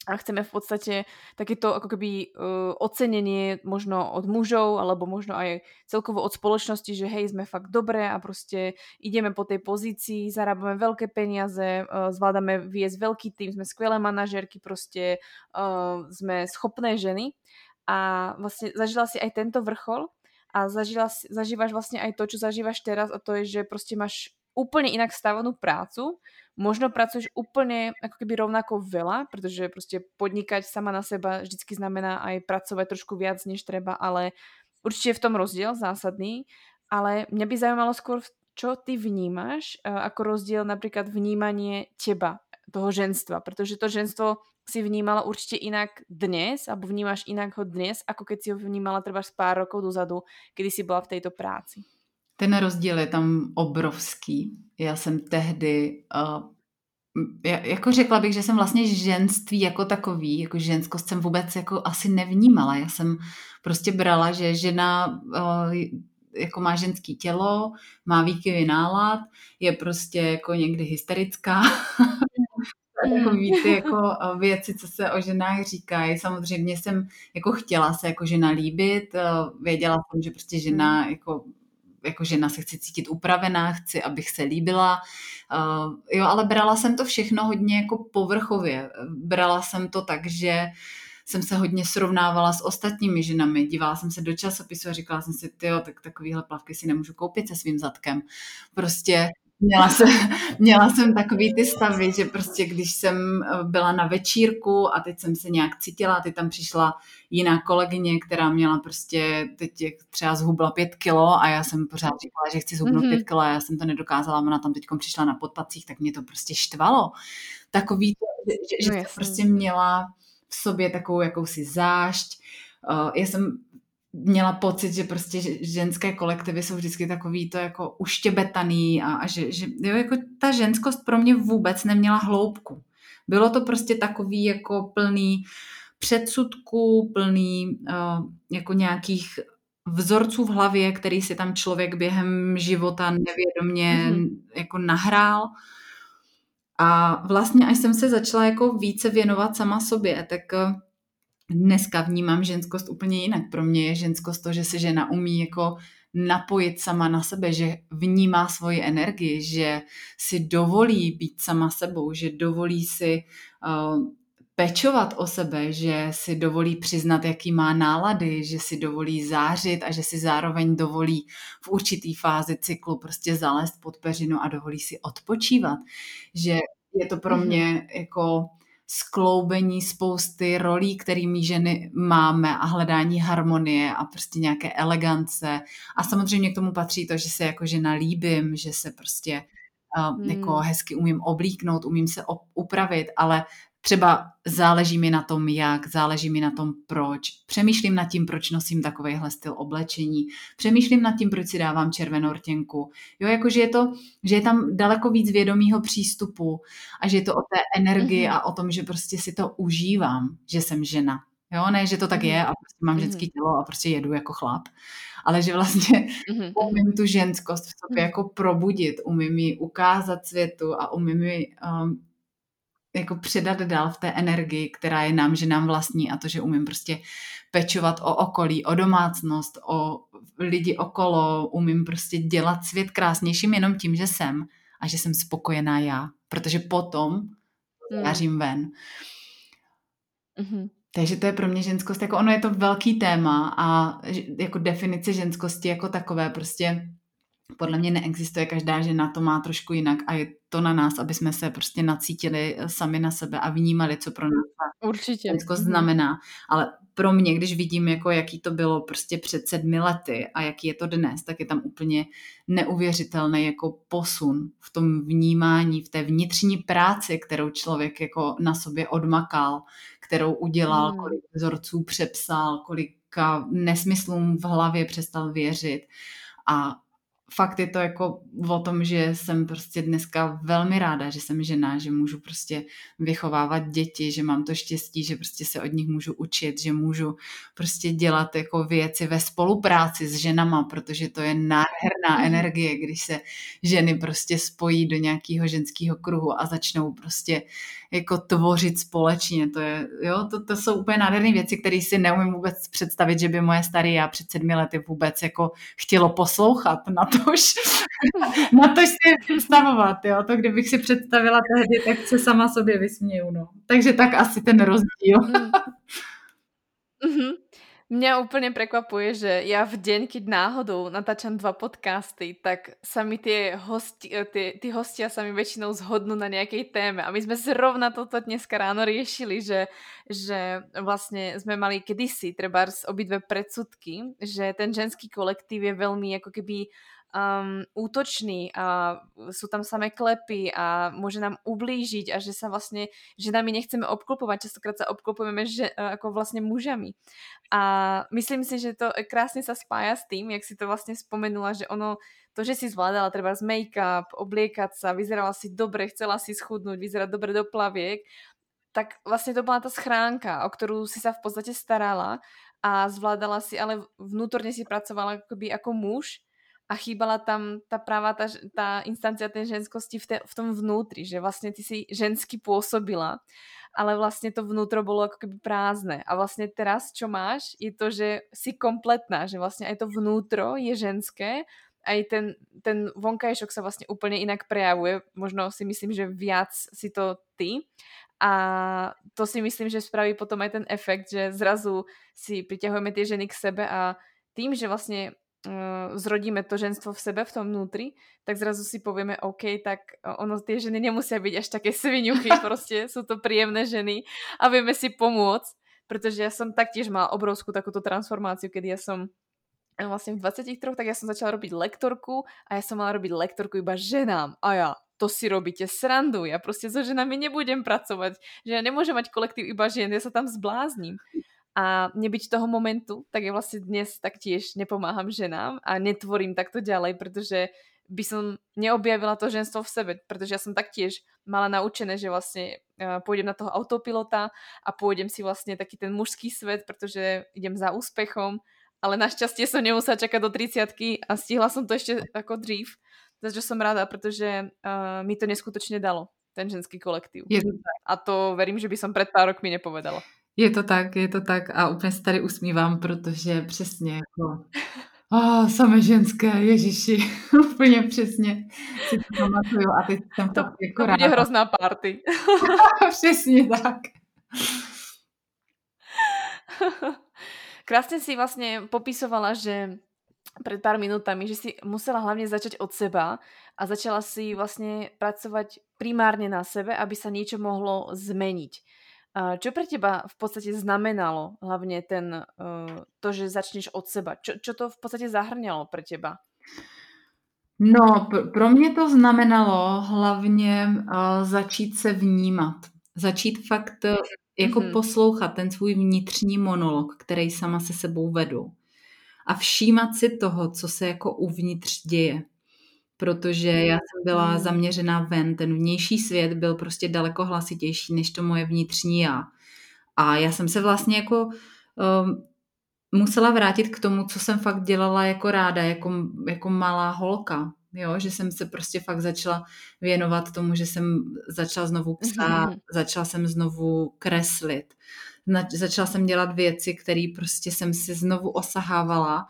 a chceme v podstate takéto ako keby uh, ocenenie možno od mužov alebo možno aj celkovo od spoločnosti, že hej, sme fakt dobré a prostě ideme po tej pozícii, zarábame veľké peniaze, uh, zvládame viesť veľký tým, sme skvelé manažerky, prostě uh, sme schopné ženy. A vlastne zažila si aj tento vrchol a zažila, zažívaš vlastne aj to, čo zažívaš teraz a to je, že prostě máš úplne inak stavanú prácu, možno pracuješ úplne ako keby rovnako veľa, pretože prostě podnikať sama na seba vždycky znamená aj pracovať trošku viac, než treba, ale určite je v tom rozdiel zásadný, ale mňa by zaujímalo skôr, čo ty vnímaš uh, ako rozdiel napríklad vnímanie teba, toho ženstva, protože to ženstvo si vnímala určite inak dnes, alebo vnímaš inak ho dnes, ako keď si ho vnímala třeba pár rokov dozadu, kedy si byla v tejto práci. Ten rozdíl je tam obrovský. Já jsem tehdy, uh, jako řekla bych, že jsem vlastně ženství jako takový, jako ženskost jsem vůbec jako asi nevnímala. Já jsem prostě brala, že žena uh, jako má ženský tělo, má výkyvy nálad, je prostě jako někdy hysterická. *laughs* takový ty jako věci, co se o ženách říkají. Samozřejmě jsem jako chtěla se jako žena líbit, věděla jsem, že prostě žena jako jako žena se chci cítit upravená, chci, abych se líbila. Uh, jo, ale brala jsem to všechno hodně jako povrchově. Brala jsem to tak, že jsem se hodně srovnávala s ostatními ženami. Dívala jsem se do časopisu a říkala jsem si, ty tak takovýhle plavky si nemůžu koupit se svým zadkem. Prostě Měla jsem, *laughs* měla jsem takový ty stavy, že prostě když jsem eh, byla na večírku a teď jsem se nějak cítila, teď tam přišla jiná kolegyně, která měla prostě teď třeba zhubla pět kilo a já jsem pořád říkala, že chci zhubnout mm-hmm. pět kilo a já jsem to nedokázala, ona tam teď přišla na podpacích, tak mě to prostě štvalo. Takový, že, že, no, prostě měla v sobě takovou jakousi zášť. Uh, já jsem měla pocit, že prostě ženské kolektivy jsou vždycky takový to jako uštěbetaný a, a že, že jo, jako ta ženskost pro mě vůbec neměla hloubku. Bylo to prostě takový jako plný předsudků, plný uh, jako nějakých vzorců v hlavě, který si tam člověk během života nevědomě mm-hmm. jako nahrál. A vlastně, až jsem se začala jako více věnovat sama sobě, tak uh, dneska vnímám ženskost úplně jinak. Pro mě je ženskost to, že se žena umí jako napojit sama na sebe, že vnímá svoji energii, že si dovolí být sama sebou, že dovolí si uh, pečovat o sebe, že si dovolí přiznat, jaký má nálady, že si dovolí zářit a že si zároveň dovolí v určitý fázi cyklu prostě zalézt pod peřinu a dovolí si odpočívat. Že je to pro mhm. mě jako skloubení spousty rolí, kterými ženy máme a hledání harmonie a prostě nějaké elegance. A samozřejmě k tomu patří to, že se jako žena líbím, že se prostě uh, hmm. jako hezky umím oblíknout, umím se upravit, ale Třeba záleží mi na tom, jak, záleží mi na tom, proč. Přemýšlím nad tím, proč nosím takovýhle styl oblečení. Přemýšlím nad tím, proč si dávám červenou rtěnku. Jo, jakože je to, že je tam daleko víc vědomího přístupu a že je to o té energii mm-hmm. a o tom, že prostě si to užívám, že jsem žena. Jo, ne, že to tak je a prostě mám ženský mm-hmm. tělo a prostě jedu jako chlap, ale že vlastně mm-hmm. umím tu ženskost v sobě jako probudit, umím ji ukázat světu a umím ji um, jako předat dál v té energii, která je nám, že nám vlastní a to, že umím prostě pečovat o okolí, o domácnost, o lidi okolo, umím prostě dělat svět krásnějším jenom tím, že jsem a že jsem spokojená já, protože potom mm. jářím ven. Mm-hmm. Takže to je pro mě ženskost, jako ono je to velký téma a jako definice ženskosti jako takové prostě podle mě neexistuje, každá žena to má trošku jinak a je to na nás, aby jsme se prostě nacítili eh, sami na sebe a vnímali, co pro nás Určitě. Mhm. znamená. Ale pro mě, když vidím, jako jaký to bylo prostě před sedmi lety a jaký je to dnes, tak je tam úplně neuvěřitelný jako posun v tom vnímání, v té vnitřní práci, kterou člověk jako na sobě odmakal, kterou udělal, mm. kolik vzorců přepsal, kolik několika nesmyslům v hlavě přestal věřit a fakt je to jako o tom, že jsem prostě dneska velmi ráda, že jsem žena, že můžu prostě vychovávat děti, že mám to štěstí, že prostě se od nich můžu učit, že můžu prostě dělat jako věci ve spolupráci s ženama, protože to je nádherná mhm. energie, když se ženy prostě spojí do nějakého ženského kruhu a začnou prostě jako tvořit společně. To, je, jo, to, to jsou úplně nádherné věci, které si neumím vůbec představit, že by moje staré já před sedmi lety vůbec jako chtělo poslouchat na tož, *laughs* na tož si představovat. Jo. To kdybych si představila tehdy, tak se sama sobě vysměju. No. Takže tak asi ten rozdíl. Mm-hmm. *laughs* Mňa úplne prekvapuje, že ja v deň, keď náhodou natáčam dva podcasty, tak sa mi tie, hosti, tie, tí hostia sa mi väčšinou zhodnú na nejakej téme. A my sme zrovna toto dneska ráno riešili, že, že vlastne sme mali kedysi treba obidve predsudky, že ten ženský kolektív je veľmi ako keby um, útočný a sú tam samé klepy a môže nám ublížiť a že sa vlastne ženami nechceme obklopovať, častokrát sa obklopujeme že, ako vlastne mužami. A myslím si, že to krásne sa spája s tým, jak si to vlastne spomenula, že ono, to, že si zvládala treba z make-up, obliekať sa, vyzerala si dobre, chcela si schudnúť, vyzerať dobre do plaviek, tak vlastne to bola tá schránka, o ktorú si sa v podstate starala a zvládala si, ale vnútorne si pracovala akoby ako muž a chýbala tam tá práva, tá, tá instancia tej ženskosti v, te, v tom vnútri, že vlastne ty si žensky pôsobila, ale vlastne to vnútro bolo ako keby prázdne. A vlastne teraz, čo máš, je to, že si kompletná, že vlastne aj to vnútro je ženské, aj ten, ten vonkajšok sa vlastne úplne inak prejavuje. Možno si myslím, že viac si to ty. A to si myslím, že spraví potom aj ten efekt, že zrazu si priťahujeme tie ženy k sebe a tým, že vlastne zrodíme to ženstvo v sebe, v tom vnútri, tak zrazu si povieme, OK, tak ono, tie ženy nemusia byť až také sviňuchy, *laughs* prostě sú to príjemné ženy a vieme si pomôcť, pretože ja som taktiež mala obrovskú takúto transformáciu, kedy ja som vlastne v 23, tak ja som začala robiť lektorku a ja som mala robiť lektorku iba ženám. A ja to si robíte srandu, ja prostě so ženami nebudem pracovať, že ja nemôžem mať kolektív iba žien, ja sa tam zblázním a nebyť toho momentu, tak ja vlastne dnes taktiež nepomáham ženám a netvorím takto ďalej, pretože by som neobjavila to ženstvo v sebe, pretože ja som taktiež mala naučené, že vlastne uh, pôjdem na toho autopilota a pôjdem si vlastne taký ten mužský svet, pretože idem za úspechom, ale našťastie som nemusela čakať do 30 a stihla som to ešte ako dřív, takže som rada, pretože uh, mi to neskutočne dalo, ten ženský kolektív. Je to tak. A to verím, že by som pred pár rokmi nepovedala. Je to tak, je to tak a úplně se tady usmívám, protože přesně jako oh, samé ženské, ježiši, *laughs* úplně přesně si to pamatuju a teď tam to, jako to bude hrozná party. *laughs* přesně tak. Krásně si vlastně popisovala, že před pár minutami, že si musela hlavně začať od seba a začala si vlastně pracovat primárně na sebe, aby sa niečo mohlo zmeniť. Čo pre teba v podstate znamenalo hlavne ten, to, že začneš od seba? Čo, čo to v podstate zahrňalo pre teba? No, pro mě to znamenalo hlavně uh, začít se vnímat. Začít fakt uh, jako mm-hmm. poslouchat ten svůj vnitřní monolog, který sama se sebou vedu. A všímat si toho, co se jako uvnitř děje protože já jsem byla hmm. zaměřená ven, ten vnější svět byl prostě daleko hlasitější než to moje vnitřní já. A já jsem se vlastně jako um, musela vrátit k tomu, co jsem fakt dělala jako ráda, jako, jako malá holka. Jo, že jsem se prostě fakt začala věnovat tomu, že jsem začala znovu psát, mm-hmm. začala jsem znovu kreslit, začala jsem dělat věci, které prostě jsem si znovu osahávala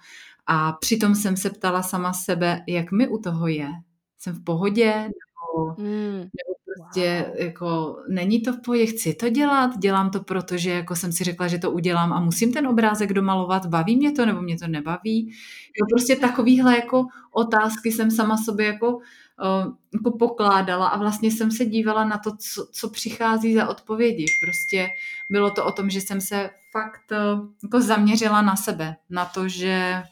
a přitom jsem se ptala sama sebe, jak mi u toho je. Jsem v pohodě? Nebo, mm. nebo prostě wow. jako není to v pohodě, chci to dělat, dělám to proto, že jako jsem si řekla, že to udělám a musím ten obrázek domalovat, baví mě to nebo mě to nebaví. Jo, prostě takovýhle jako otázky jsem sama sobě jako, uh, jako pokládala a vlastně jsem se dívala na to, co, co přichází za odpovědi. Prostě bylo to o tom, že jsem se fakt uh, jako zaměřila na sebe, na to, že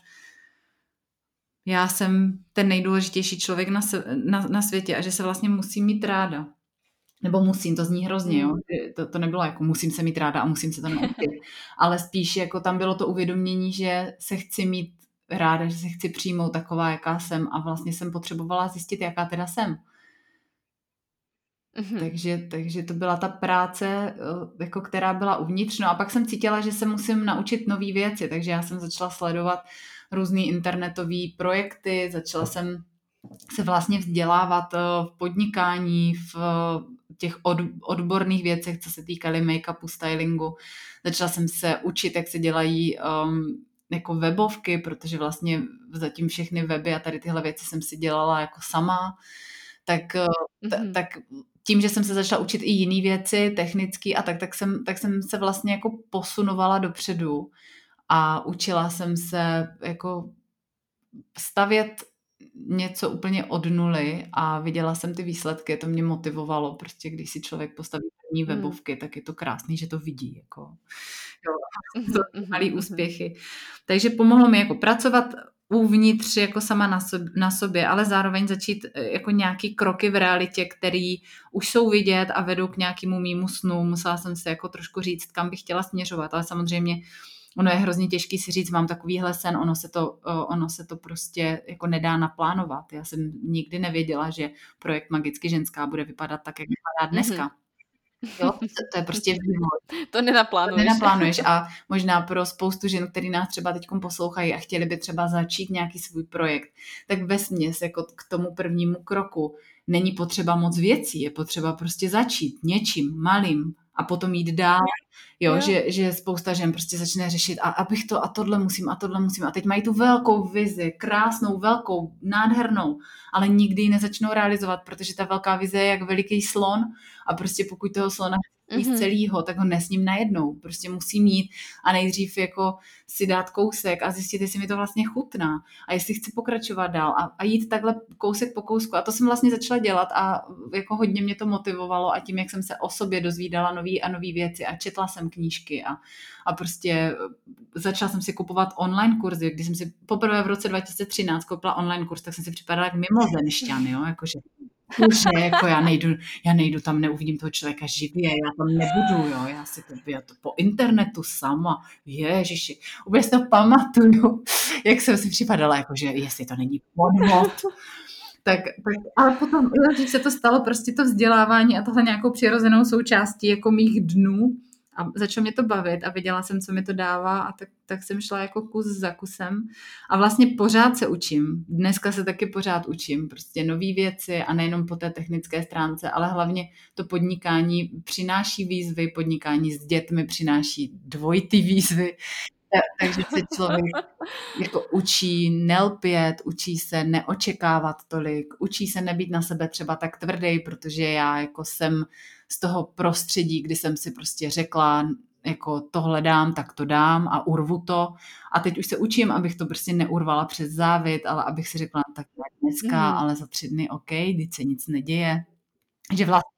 já jsem ten nejdůležitější člověk na, na, na světě a že se vlastně musím mít ráda. nebo musím, to zní hrozně, jo. Hmm. To, to nebylo jako musím se mít ráda a musím se to naučit, *laughs* ale spíš jako tam bylo to uvědomění, že se chci mít ráda, že se chci přijmout taková, jaká jsem a vlastně jsem potřebovala zjistit, jaká teda jsem. Mm-hmm. Takže, takže to byla ta práce, eh, jako která byla uvnitř. No a pak jsem cítila, že se musím naučit nové věci, takže já jsem začala sledovat různé internetové projekty, začala jsem se vlastně vzdělávat eh, v podnikání, v těch od, odborných věcech, co se týkaly make-upu, stylingu. Začala jsem se učit, jak se dělají um, jako webovky, protože vlastně zatím všechny weby a tady tyhle věci jsem si dělala jako sama. Tak, mm-hmm. tak tím, že jsem se začala učit i jiné věci, technické a tak, tak jsem, tak jsem se vlastně jako posunovala dopředu a učila jsem se jako stavět něco úplně od nuly a viděla jsem ty výsledky, to mě motivovalo, prostě když si člověk postaví první hmm. webovky, tak je to krásný, že to vidí, jako jo, *laughs* to mhm, mhm, malý mhm. úspěchy. Takže pomohlo mi jako pracovat uvnitř jako sama na sobě, na sobě, ale zároveň začít e, jako nějaký kroky v realitě, který už jsou vidět a vedou k nějakému mýmu snu. Musela jsem se jako trošku říct, kam bych chtěla směřovat, ale samozřejmě ono je hrozně těžký si říct, mám takovýhle sen, ono se to, ono se to prostě jako nedá naplánovat. Já jsem nikdy nevěděla, že projekt Magicky ženská bude vypadat tak, jak vypadá dneska. Mm-hmm. Jo, *laughs* to, to je prostě vývoj. To nenaplánuješ. To nenaplánuješ a možná pro spoustu žen, který nás třeba teď poslouchají a chtěli by třeba začít nějaký svůj projekt, tak ve směs jako k tomu prvnímu kroku není potřeba moc věcí, je potřeba prostě začít něčím malým a potom jít dál Jo, jo. Že, že spousta žen prostě začne řešit a abych to a tohle musím a tohle musím a teď mají tu velkou vizi, krásnou, velkou, nádhernou, ale nikdy ji nezačnou realizovat, protože ta velká vize je jak veliký slon a prostě pokud toho slona mm-hmm. z celého, tak ho nesním najednou. Prostě musím mít a nejdřív jako si dát kousek a zjistit, jestli mi to vlastně chutná a jestli chci pokračovat dál a, a jít takhle kousek po kousku. A to jsem vlastně začala dělat a jako hodně mě to motivovalo a tím, jak jsem se o sobě dozvídala nový a nové věci a četla jsem knížky a, a prostě začala jsem si kupovat online kurzy. Když jsem si poprvé v roce 2013 koupila online kurz, tak jsem si připadala jak mimozenšťan, jo, jakože už ne, jako já nejdu, já nejdu tam, neuvidím toho člověka živě, já tam nebudu, jo, já si to, já to po internetu sama, ježiši, úplně si to pamatuju, jak jsem si připadala, jako že jestli to není podvod, tak, tak, ale potom, když se to stalo prostě to vzdělávání a tohle nějakou přirozenou součástí jako mých dnů, a začalo mě to bavit a viděla jsem, co mi to dává a tak, tak jsem šla jako kus za kusem. A vlastně pořád se učím. Dneska se taky pořád učím, prostě nové věci a nejenom po té technické stránce, ale hlavně to podnikání přináší výzvy, podnikání s dětmi přináší dvojitý výzvy, takže se člověk *laughs* jako učí nelpět, učí se neočekávat tolik, učí se nebýt na sebe třeba tak tvrdý, protože já jako jsem z toho prostředí, kdy jsem si prostě řekla, jako tohle dám, tak to dám a urvu to. A teď už se učím, abych to prostě neurvala přes závit, ale abych si řekla, tak dneska, mm. ale za tři dny, OK, teď se nic neděje. Že vlastně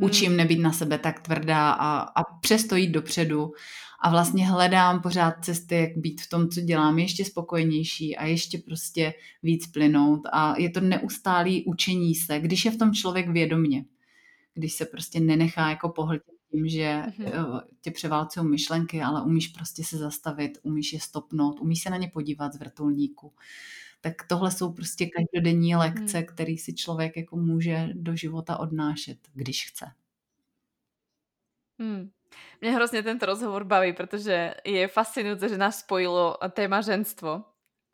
učím mm. nebýt na sebe tak tvrdá a, a přesto jít dopředu a vlastně hledám pořád cesty, jak být v tom, co dělám, ještě spokojenější a ještě prostě víc plynout a je to neustálý učení se, když je v tom člověk vědomně když se prostě nenechá jako pohltit tím, že mm-hmm. tě převálcují myšlenky, ale umíš prostě se zastavit, umíš je stopnout, umíš se na ně podívat z vrtulníku. Tak tohle jsou prostě každodenní lekce, mm. které si člověk jako může do života odnášet, když chce. Hmm. Mne hrozně tento rozhovor baví, protože je fascinujúce, že nás spojilo téma ženstvo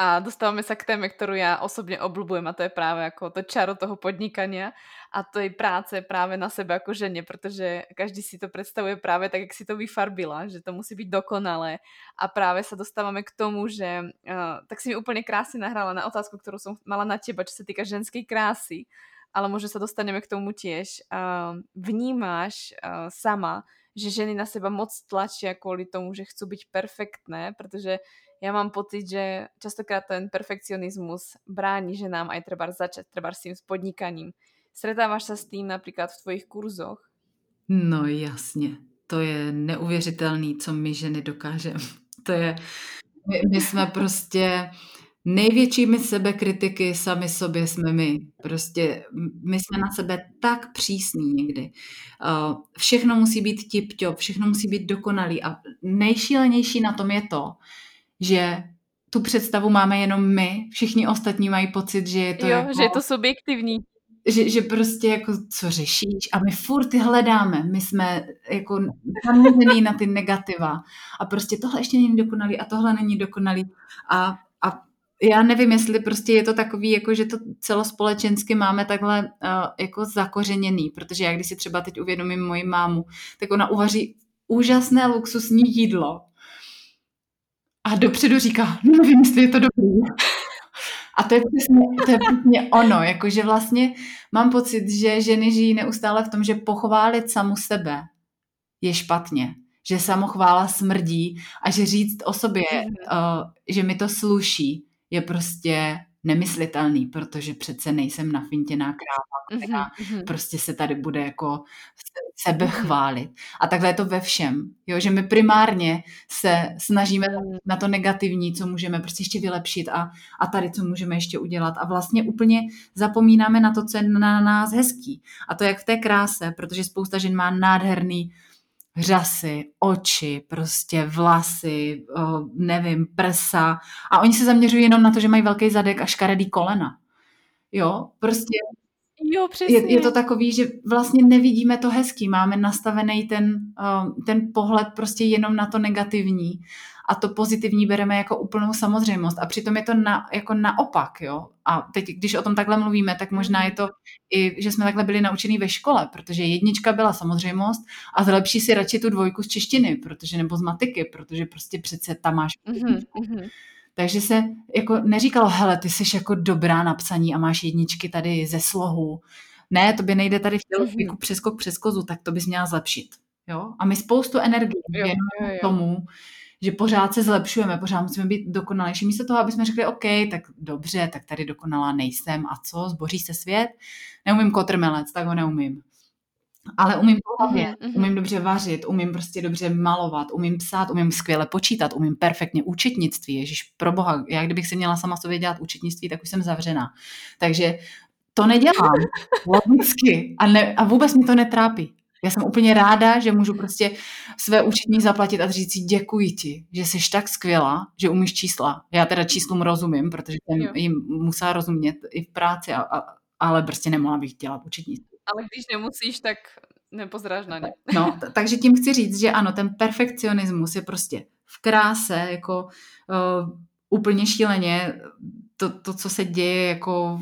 a dostávame sa k téme, ktorú ja osobne obľúbujem a to je práve ako to čaro toho podnikania a to je práce práve na sebe ako žene, protože každý si to predstavuje práve tak, jak si to vyfarbila, že to musí byť dokonalé a práve sa dostávame k tomu, že uh, tak si mi úplne krásne nahrala na otázku, ktorú som mala na teba, čo sa týka ženskej krásy, ale možno sa dostaneme k tomu tiež. Uh, vnímáš uh, sama, že ženy na seba moc tlačia kvôli tomu, že chcú byť perfektné, protože ja mám pocit, že častokrát ten perfekcionizmus bráni ženám aj treba začať treba s tým s podnikaním. Stretáváš sa s tým například v tvojich kurzoch? No jasně, to je neuvěřitelný, co my ženy dokážeme. *laughs* To je, my, my jsme prostě největšími sebekritiky sami sobě jsme my. Prostě my jsme na sebe tak přísní někdy. Uh, všechno musí být tip-top, všechno musí být dokonalý a nejšílenější na tom je to, že tu představu máme jenom my, všichni ostatní mají pocit, že je to jo, jako, že je to subjektivní. Že, že prostě jako co řešíš? A my furt ty hledáme, my jsme jako zaměřený na ty negativa. A prostě tohle ještě není dokonalý a tohle není dokonalý. A, a já nevím, jestli prostě je to takový, jako že to celospolečensky máme takhle uh, jako zakořeněný, protože já když si třeba teď uvědomím moji mámu, tak ona uvaří úžasné luxusní jídlo a dopředu říká, no nevím, jestli je to dobrý. A to je přesně, to je přesně ono, jakože vlastně mám pocit, že ženy žijí neustále v tom, že pochválit samu sebe je špatně, že samochvála smrdí a že říct o sobě, uh, že mi to sluší, je prostě nemyslitelný, protože přece nejsem nafintěná kráva, která mm-hmm. prostě se tady bude jako sebe mhm. chválit. A takhle je to ve všem, jo, že my primárně se snažíme mm. na to negativní, co můžeme prostě ještě vylepšit a, a tady, co můžeme ještě udělat a vlastně úplně zapomínáme na to, co je na nás hezký. A to jak v té kráse, protože spousta žen má nádherný řasy, oči, prostě vlasy, nevím, prsa a oni se zaměřují jenom na to, že mají velký zadek a škaredý kolena. Jo, prostě Jo, přesně. Je, je to takový, že vlastně nevidíme to hezký, máme nastavený ten, ten pohled prostě jenom na to negativní a to pozitivní bereme jako úplnou samozřejmost a přitom je to na, jako naopak, jo. A teď, když o tom takhle mluvíme, tak možná je to i, že jsme takhle byli naučení ve škole, protože jednička byla samozřejmost a zlepší si radši tu dvojku z češtiny, protože nebo z matiky, protože prostě přece tam máš mm-hmm. Takže se jako neříkalo, hele, ty jsi jako dobrá na psaní a máš jedničky tady ze slohu. Ne, to by nejde tady v tělocviku mm-hmm. přeskok přes kozu, tak to bys měla zlepšit. Jo? A my spoustu energie věnujeme tomu, že pořád se zlepšujeme, pořád musíme být dokonalejší. Místo toho, aby jsme řekli, OK, tak dobře, tak tady dokonalá nejsem a co, zboří se svět? Neumím kotrmelec, tak ho neumím. Ale umím pohlavět, mm-hmm. umím dobře vařit, umím prostě dobře malovat, umím psát, umím skvěle počítat, umím perfektně účetnictví. Ježíš, pro boha, já kdybych si měla sama sobě dělat účetnictví, tak už jsem zavřená. Takže to nedělám logicky a, ne, a vůbec mi to netrápí. Já jsem úplně ráda, že můžu prostě své účetní zaplatit a říct si děkuji ti, že jsi tak skvělá, že umíš čísla. Já teda číslům rozumím, protože jsem jim musela rozumět i v práci, a, a, ale prostě nemohla bych dělat účetnictví. Ale když nemusíš, tak nepozráš na ně. No, t- takže tím chci říct, že ano, ten perfekcionismus je prostě v kráse, jako uh, úplně šíleně to, to, co se děje jako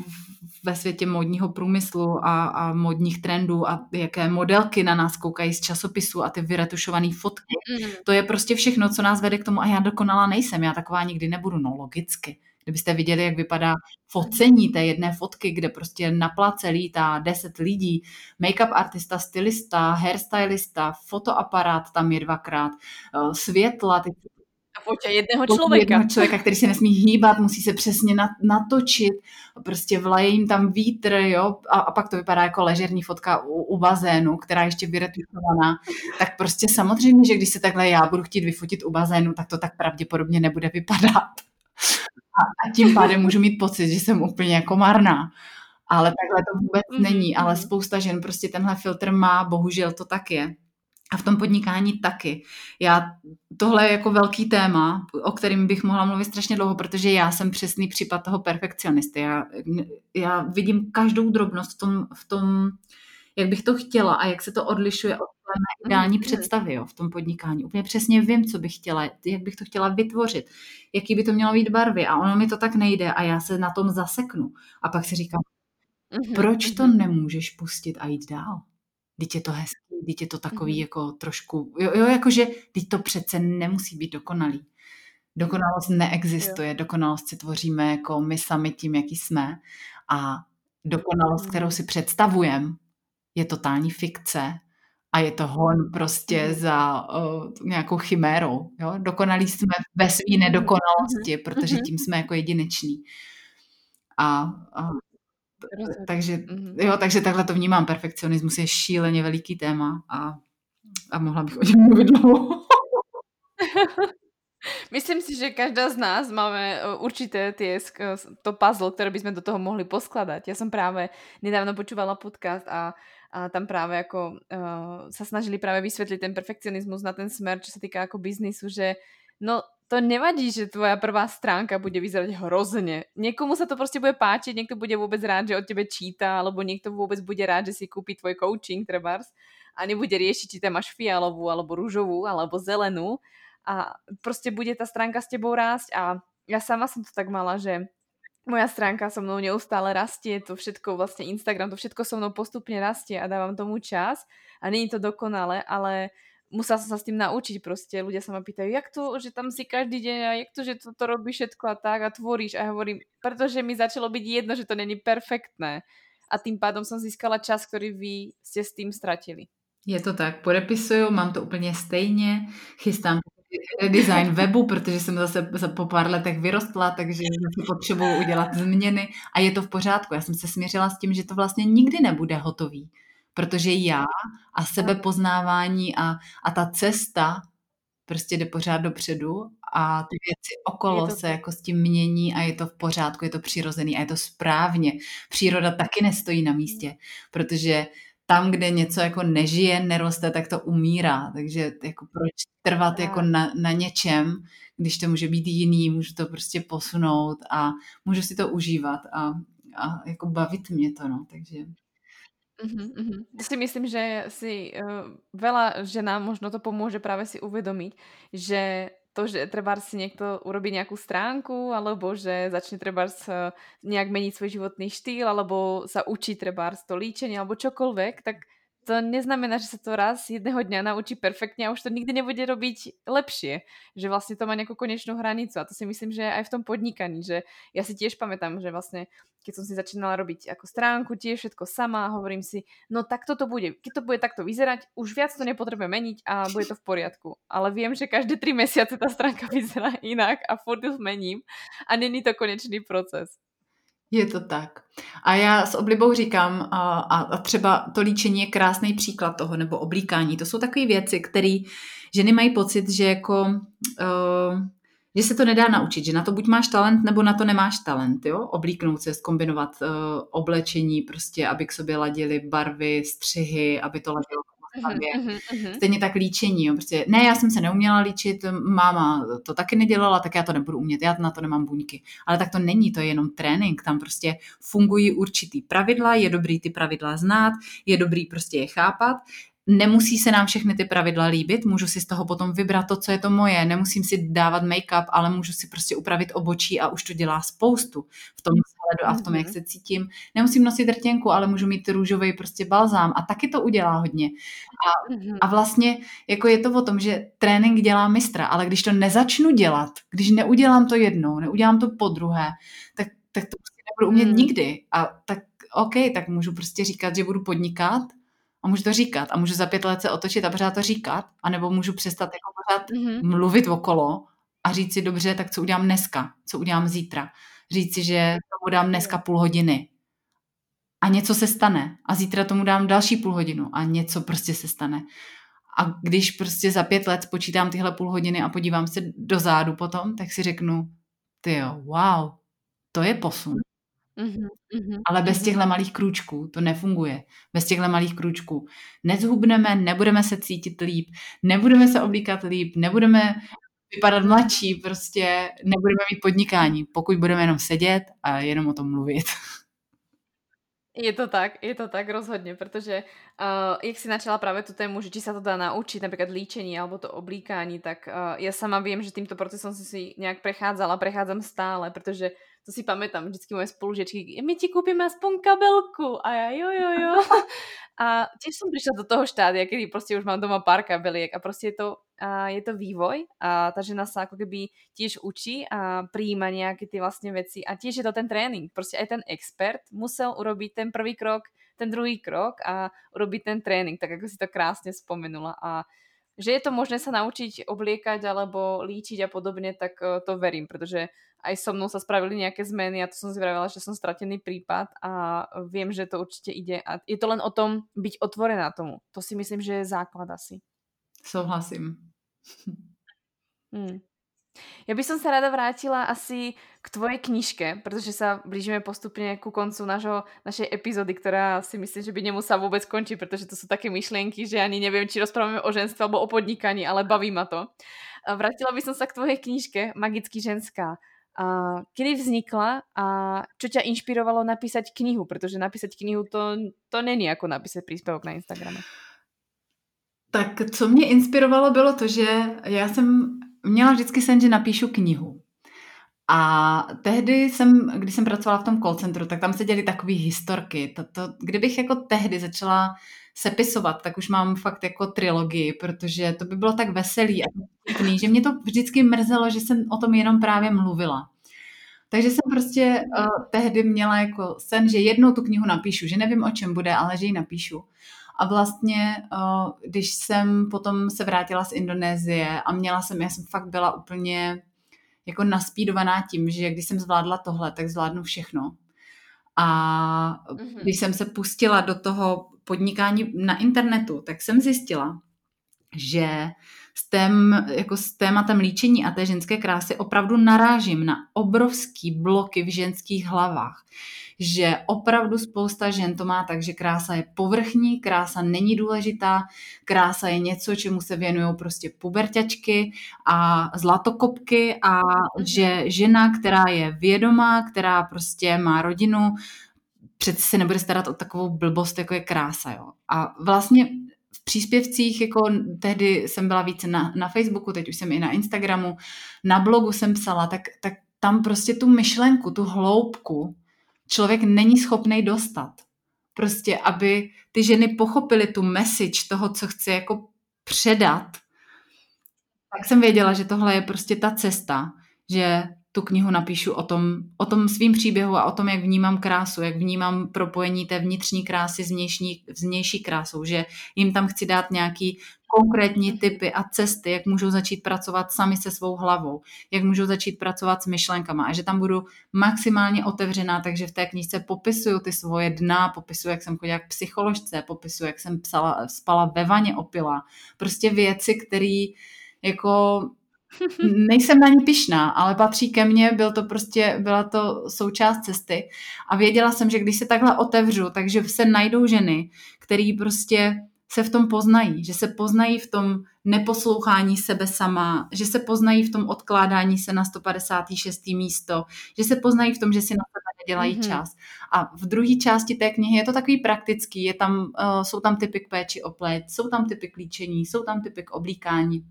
ve světě modního průmyslu a, a modních trendů a jaké modelky na nás koukají z časopisu a ty vyretušované fotky. Mm. To je prostě všechno, co nás vede k tomu a já dokonala nejsem, já taková nikdy nebudu, no logicky. Kdybyste viděli, jak vypadá focení té jedné fotky, kde prostě na place lítá deset lidí, make-up artista, stylista, hairstylista, fotoaparát tam je dvakrát, eh, světla, ty a fotě jednoho člověka. Jednoho člověka, který se nesmí hýbat, musí se přesně natočit, prostě vlaje jim tam vítr, jo, a, a pak to vypadá jako ležerní fotka u, u bazénu, která je ještě vyretušovaná. Tak prostě samozřejmě, že když se takhle já budu chtít vyfotit u bazénu, tak to tak pravděpodobně nebude vypadat. A, a tím pádem můžu mít pocit, že jsem úplně jako marná. Ale takhle to vůbec mm-hmm. není, ale mhm. spousta žen prostě tenhle filtr má, bohužel to tak je. A v tom podnikání taky. Já, tohle je jako velký téma, o kterým bych mohla mluvit strašně dlouho, protože já jsem přesný případ toho perfekcionisty. Já, já vidím každou drobnost v tom, v tom, jak bych to chtěla a jak se to odlišuje od mé ideální mm. představy jo, v tom podnikání. Úplně přesně vím, co bych chtěla, jak bych to chtěla vytvořit, jaký by to mělo být barvy a ono mi to tak nejde a já se na tom zaseknu. A pak si říkám, mm-hmm. proč to mhm. nemůžeš pustit a jít dál? Teď je to hezký, teď je to takový mm-hmm. jako trošku, jo, jo, jakože teď to přece nemusí být dokonalý. Dokonalost neexistuje, jo. dokonalost si tvoříme jako my sami tím, jaký jsme a dokonalost, kterou mhm. si představujeme, je totální fikce a je to hon prostě mhm. za uh, nějakou chimérou. Jo? Dokonalí jsme ve své nedokonalosti, protože tím jsme jako jedineční. A, a takže, jo, takže takhle to vnímám. Perfekcionismus je šíleně veliký téma a, a mohla bych o něm mluvit dlouho. *laughs* Myslím si, že každá z nás máme e, určité tie, to puzzle, ktoré by sme do toho mohli poskladať. Ja som práve nedávno počúvala podcast a, a tam práve ako uh, sa snažili práve vysvetliť ten perfekcionizmus na ten smer, čo sa týka ako biznisu, že no to nevadí, že tvoja prvá stránka bude vyzerať hrozne. Niekomu sa to prostě bude páčiť, niekto bude vôbec rád, že od tebe číta, alebo niekto vôbec bude rád, že si kúpi tvoj coaching, trebárs, a nebude riešiť, či tam máš fialovú, alebo rúžovú, alebo zelenú. A prostě bude ta stránka s tebou rásť. A ja sama som to tak mala, že moja stránka so mnou neustále rastie, to všetko vlastne Instagram, to všetko so mnou postupne rastie a dávam tomu čas. A není to dokonale, ale musela som sa s tým naučiť prostě. Ľudia sa ma pýtajú, jak to, že tam si každý deň a jak to, že to, to robíš všetko a tak a tvoríš a ja hovorím, pretože mi začalo byť jedno, že to není perfektné a tým pádom som získala čas, ktorý vy ste s tým stratili. Je to tak, podepisuju, mám to úplně stejně, chystám redesign webu, protože jsem zase po pár letech vyrostla, takže potřebuji udělat změny a je to v pořádku. Já jsem se směřila s tím, že to vlastně nikdy nebude hotový, protože já a sebepoznávání a, a ta cesta prostě jde pořád dopředu a ty věci okolo se jako s tím mění a je to v pořádku, je to přirozený a je to správně. Příroda taky nestojí na místě, protože tam, kde něco jako nežije, neroste, tak to umírá. Takže jako proč trvat jako na, na něčem, když to může být jiný, můžu to prostě posunout a můžu si to užívat a, a jako bavit mě to, no, takže... Uh-huh, uh-huh. Si myslím, že si uh, veľa ženám možno to pomôže práve si uvedomiť, že to, že treba si niekto urobí nejakú stránku, alebo že začne treba nejak meniť svoj životný štýl, alebo sa učí treba to líčenie, alebo čokoľvek, tak to neznamená, že sa to raz jedného dňa naučí perfektne a už to nikdy nebude robiť lepšie. Že vlastne to má nejakú konečnú hranicu a to si myslím, že aj v tom podnikaní, že ja si tiež pamätám, že vlastne keď som si začínala robiť ako stránku, tiež všetko sama, hovorím si, no tak toto bude, keď to bude takto vyzerať, už viac to nepotrebuje meniť a bude to v poriadku. Ale viem, že každé tri mesiace tá stránka *laughs* vyzerá inak a furt ju zmením a není to konečný proces. Je to tak. A já s oblibou říkám, a, a třeba to líčení je krásný příklad toho, nebo oblíkání. To jsou takové věci, které ženy mají pocit, že jako... Uh, že se to nedá naučit, že na to buď máš talent, nebo na to nemáš talent, jo? Oblíknout se, zkombinovat uh, oblečení, prostě, aby k sobě ladily barvy, střihy, aby to ladilo postavě. Uh-huh, uh-huh. Stejně tak líčení. Jo. Prostě, ne, já jsem se neuměla líčit, máma to taky nedělala, tak já to nebudu umět, já na to nemám buňky. Ale tak to není, to je jenom trénink, tam prostě fungují určitý pravidla, je dobrý ty pravidla znát, je dobrý prostě je chápat nemusí se nám všechny ty pravidla líbit, můžu si z toho potom vybrat to, co je to moje, nemusím si dávat make-up, ale můžu si prostě upravit obočí a už to dělá spoustu v tom vzhledu a v tom, jak mhm. se cítím. Nemusím nosit rtěnku, ale můžu mít růžový prostě balzám a taky to udělá hodně. A, mhm. a vlastně jako je to o tom, že trénink dělá mistra, ale když to nezačnu dělat, když neudělám to jednou, neudělám to po druhé, tak, tak to prostě nebudu umět hmm. nikdy. A tak OK, tak můžu prostě říkat, že budu podnikat, a můžu to říkat a můžu za pět let se otočit a pořád to říkat, anebo můžu přestat jako pořád mm-hmm. mluvit okolo a říct si dobře, tak co udělám dneska, co udělám zítra. Říct si, že tomu dám dneska půl hodiny a něco se stane a zítra tomu dám další půl hodinu a něco prostě se stane. A když prostě za pět let spočítám tyhle půl hodiny a podívám se do zádu potom, tak si řeknu, ty jo, wow, to je posun. Mm-hmm, mm-hmm, Ale bez mm-hmm. těchto malých krůčků to nefunguje. Bez těchto malých krůčků nezhubneme, nebudeme se cítit líp, nebudeme se oblíkat líp, nebudeme vypadat mladší, prostě nebudeme mít podnikání, pokud budeme jenom sedět a jenom o tom mluvit. Je to tak, je to tak rozhodně, protože uh, jak si načala právě tu tému, že či sa to dá naučiť, napríklad líčení alebo to oblíkání, tak uh, ja sama viem, že týmto procesom som si nejak prechádzala, prechádzam stále, protože to si pamätám, vždycky moje spolužiečky, my ti kúpime aspoň kabelku. A ja, jo, jo, jo. *laughs* A tiež som prišla do toho štádia, kedy prostě už mám doma pár kabeliek a prostě je to, a je to vývoj a ta žena sa ako keby tiež učí a prijíma nejaké ty vlastne veci a tiež je to ten trénink. Prostě aj ten expert musel urobiť ten prvý krok, ten druhý krok a urobiť ten trénink, tak ako si to krásne spomenula. A že je to možné sa naučiť obliekať alebo líčiť a podobne, tak e, to verím, pretože aj so mnou sa spravili nejaké zmeny a to som si vravela, že som stratený prípad a viem, že to určite ide a je to len o tom byť otvorená tomu. To si myslím, že je základ asi. Souhlasím. *laughs* Hmm. Ja by som sa rada vrátila asi k tvojej knižke, pretože sa blížime postupne ku koncu našo, našej epizódy, ktorá si myslím, že by nemusela vôbec končiť, pretože to sú také myšlienky, že ani neviem, či rozprávame o ženstve alebo o podnikaní, ale baví ma to. Vrátila by som sa k tvojej knižke Magicky ženská. A kedy vznikla a čo ťa inšpirovalo napísať knihu? Protože napísať knihu to, to není jako napísať příspěvok na Instagrame. Tak co mě inspirovalo bylo to, že já jsem měla vždycky sen, že napíšu knihu. A tehdy jsem, když jsem pracovala v tom call centru, tak tam se děly takové historky. To, to, kdybych jako tehdy začala sepisovat, tak už mám fakt jako trilogii, protože to by bylo tak veselý a vtipný, že mě to vždycky mrzelo, že jsem o tom jenom právě mluvila. Takže jsem prostě uh, tehdy měla jako sen, že jednou tu knihu napíšu, že nevím o čem bude, ale že ji napíšu. A vlastně, uh, když jsem potom se vrátila z Indonésie a měla jsem, já jsem fakt byla úplně jako naspídovaná tím, že když jsem zvládla tohle, tak zvládnu všechno. A mhm. když jsem se pustila do toho podnikání na internetu, tak jsem zjistila, že s, tém, jako s tématem líčení a té ženské krásy opravdu narážím na obrovský bloky v ženských hlavách. Že opravdu spousta žen to má tak, že krása je povrchní, krása není důležitá, krása je něco, čemu se věnují prostě puberťačky a zlatokopky a mhm. že žena, která je vědomá, která prostě má rodinu, přeci se nebude starat o takovou blbost, jako je krása. Jo. A vlastně v příspěvcích, jako tehdy jsem byla více na, na Facebooku, teď už jsem i na Instagramu, na blogu jsem psala, tak, tak tam prostě tu myšlenku, tu hloubku člověk není schopný dostat. Prostě, aby ty ženy pochopily tu message toho, co chce jako předat, tak jsem věděla, že tohle je prostě ta cesta, že tu knihu napíšu o tom, o tom svým příběhu a o tom, jak vnímám krásu, jak vnímám propojení té vnitřní krásy s vnější, vnější krásou, že jim tam chci dát nějaký konkrétní typy a cesty, jak můžou začít pracovat sami se svou hlavou, jak můžou začít pracovat s myšlenkama a že tam budu maximálně otevřená, takže v té knižce popisuju ty svoje dna, popisuju, jak jsem chodila k psycholožce, popisuju, jak jsem psala, spala ve vaně opila, prostě věci, které jako nejsem na ní pišná, ale patří ke mně, byl to prostě, byla to součást cesty a věděla jsem, že když se takhle otevřu, takže se najdou ženy, které prostě se v tom poznají, že se poznají v tom neposlouchání sebe sama, že se poznají v tom odkládání se na 156. místo, že se poznají v tom, že si na sebe nedělají mm-hmm. čas. A v druhé části té knihy je to takový praktický, je tam, uh, jsou tam typy k péči o pleť, jsou tam typy k líčení, jsou tam typy k oblíkání,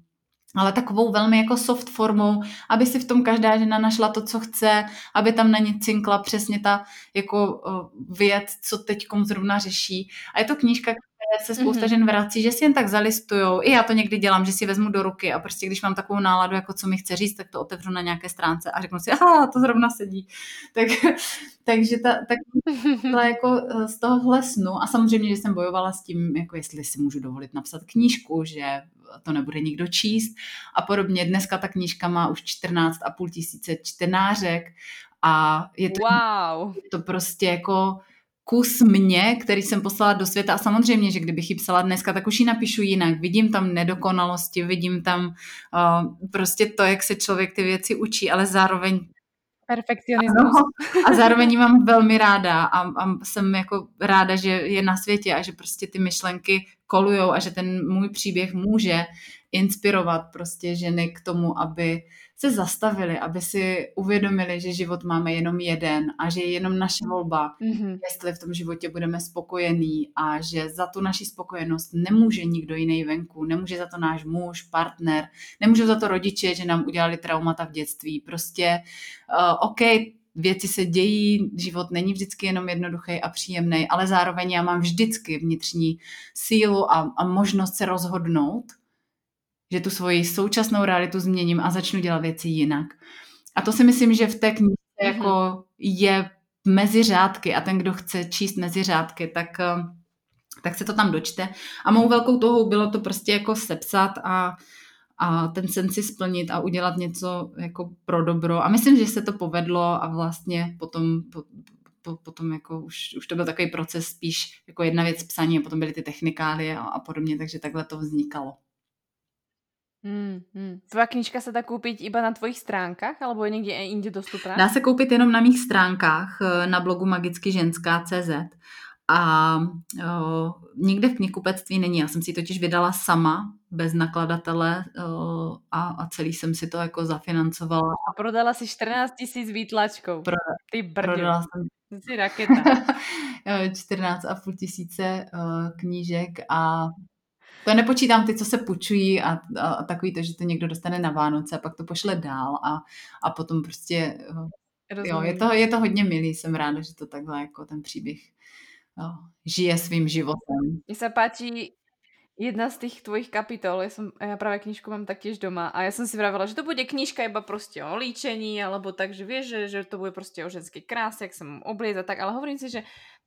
ale takovou velmi jako soft formou, aby si v tom každá žena našla to, co chce, aby tam na ně cinkla přesně ta jako věc, co teď zrovna řeší. A je to knížka, které se spousta mm-hmm. žen vrací, že si jen tak zalistujou. I já to někdy dělám, že si vezmu do ruky a prostě když mám takovou náladu, jako co mi chce říct, tak to otevřu na nějaké stránce a řeknu si, aha, to zrovna sedí. *laughs* Tak, takže ta, tak ta jako e, z tohohle snu a samozřejmě, že jsem bojovala s tím, jako jestli si můžu dovolit napsat knížku, že to nebude nikdo číst a podobně. Dneska ta knížka má už 14,5 tisíce čtenářek a je to, wow. je to prostě jako kus mě, který jsem poslala do světa a samozřejmě, že kdybych ji psala dneska, tak už ji napíšu jinak. Vidím tam nedokonalosti, vidím tam uh, prostě to, jak se člověk ty věci učí, ale zároveň Perfekcionismus. a zároveň mám velmi ráda a, a jsem jako ráda, že je na světě a že prostě ty myšlenky kolujou a že ten můj příběh může inspirovat prostě ženy k tomu, aby se zastavili, aby si uvědomili, že život máme jenom jeden a že je jenom naše volba, mm-hmm. jestli v tom životě budeme spokojení a že za tu naši spokojenost nemůže nikdo jiný venku, nemůže za to náš muž, partner, nemůže za to rodiče, že nám udělali traumata v dětství. Prostě uh, OK, věci se dějí, život není vždycky jenom jednoduchý a příjemný, ale zároveň já mám vždycky vnitřní sílu a, a možnost se rozhodnout že tu svoji současnou realitu změním a začnu dělat věci jinak. A to si myslím, že v té knize mm-hmm. jako je mezi řádky a ten, kdo chce číst mezi řádky, tak, eh, tak se to tam dočte. A mou velkou touhou bylo to prostě jako sepsat a, a ten sen si splnit a udělat něco jako pro dobro. A myslím, že se to povedlo a vlastně potom, po, po, potom jako už, už to byl takový proces spíš jako jedna věc psaní a potom byly ty technikálie a, a podobně, takže takhle to vznikalo. Hmm, hmm. Tvoja knižka se dá koupit iba na tvojich stránkách, alebo je někde jinde dostupná? Dá se koupit jenom na mých stránkách eh, na blogu magickyženská.cz a o, nikde v knihkupectví není. Já jsem si totiž vydala sama, bez nakladatele o, a, a celý jsem si to jako zafinancovala. A prodala si 14 tisíc výtlačků. Pro, Ty brďo. Prodala jsem Jsi raketa. *laughs* 14 a půl tisíce uh, knížek a to nepočítám ty, co se půjčují a, a, a takový to, že to někdo dostane na Vánoce a pak to pošle dál a, a potom prostě uh, jo, je to, je to hodně milý, jsem ráda, že to takhle jako ten příběh uh, žije svým životem. Mně se páčí jedna z těch tvojich kapitol, ja, som, ja práve knižku mám taktiež doma a ja som si vravela, že to bude knižka iba prostě o líčení, alebo tak, že vieš, že, že to bude prostě o ženskej kráse, jak sa mám obliecť a tak, ale hovorím si, že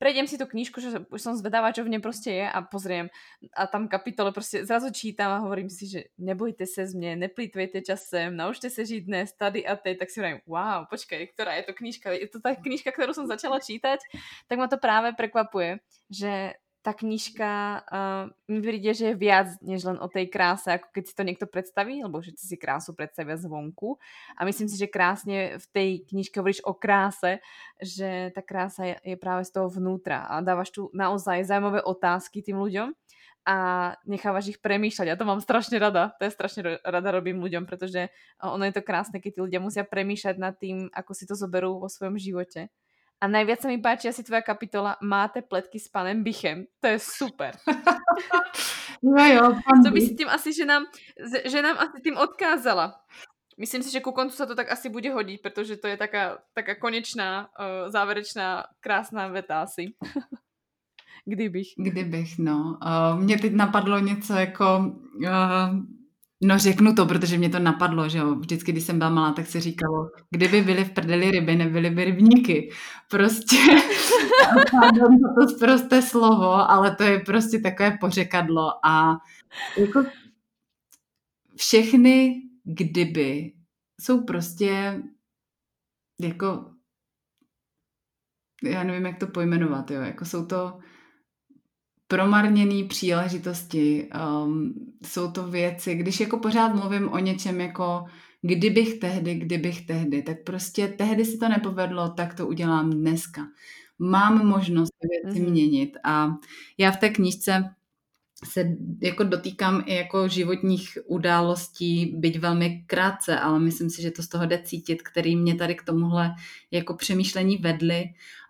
prejdem si tú knižku, že už som zvedavá, čo v nej prostě je a pozriem a tam kapitole prostě zrazu čítam a hovorím si, že nebojte se z mě, neplýtvejte časem, naučte se žít dnes, tady a teď, tak si hovorím, wow, počkej, ktorá je to knižka? Je to ta knižka, kterou som začala čítať? Tak ma to práve prekvapuje, že tá knižka uh, mi príde, že je viac než len o tej kráse, ako keď si to niekto predstaví, lebo všetci si krásu predstavia zvonku. A myslím si, že krásne v tej knižke hovoríš o kráse, že tá krása je, je práve z toho vnútra a dávaš tu naozaj zaujímavé otázky tým ľuďom a nechávaš ich premýšľať. Ja to mám strašne rada. To je strašne rada robím ľuďom, pretože ono je to krásne, keď tí ľudia musia premýšľať nad tým, ako si to zoberú vo svojom živote. A najviac sa mi páči asi tvoja kapitola Máte pletky s panem Bichem. To je super. *laughs* no jo, pan To by si tým asi, že nám, že nám asi tým odkázala. Myslím si, že ku koncu sa to tak asi bude hodiť, protože to je taká, taká konečná, uh, záverečná, krásná veta asi. *laughs* Kdybych. Kdybych, no. Uh, mě teď napadlo něco jako... Uh, No řeknu to, protože mě to napadlo, že jo. Vždycky, když jsem byla malá, tak se říkalo, kdyby byly v prdeli ryby, nebyly by rybníky. Prostě, pardon *laughs* to prosté slovo, ale to je prostě takové pořekadlo a jako všechny kdyby jsou prostě jako já nevím, jak to pojmenovat, jo, jako jsou to promarněné příležitosti. Um, jsou to věci, když jako pořád mluvím o něčem jako kdybych tehdy, kdybych tehdy, tak prostě tehdy si to nepovedlo, tak to udělám dneska. Mám možnost věci mm-hmm. měnit a já v té knížce se jako dotýkám i jako životních událostí, byť velmi krátce, ale myslím si, že to z toho jde cítit, který mě tady k tomuhle jako přemýšlení vedly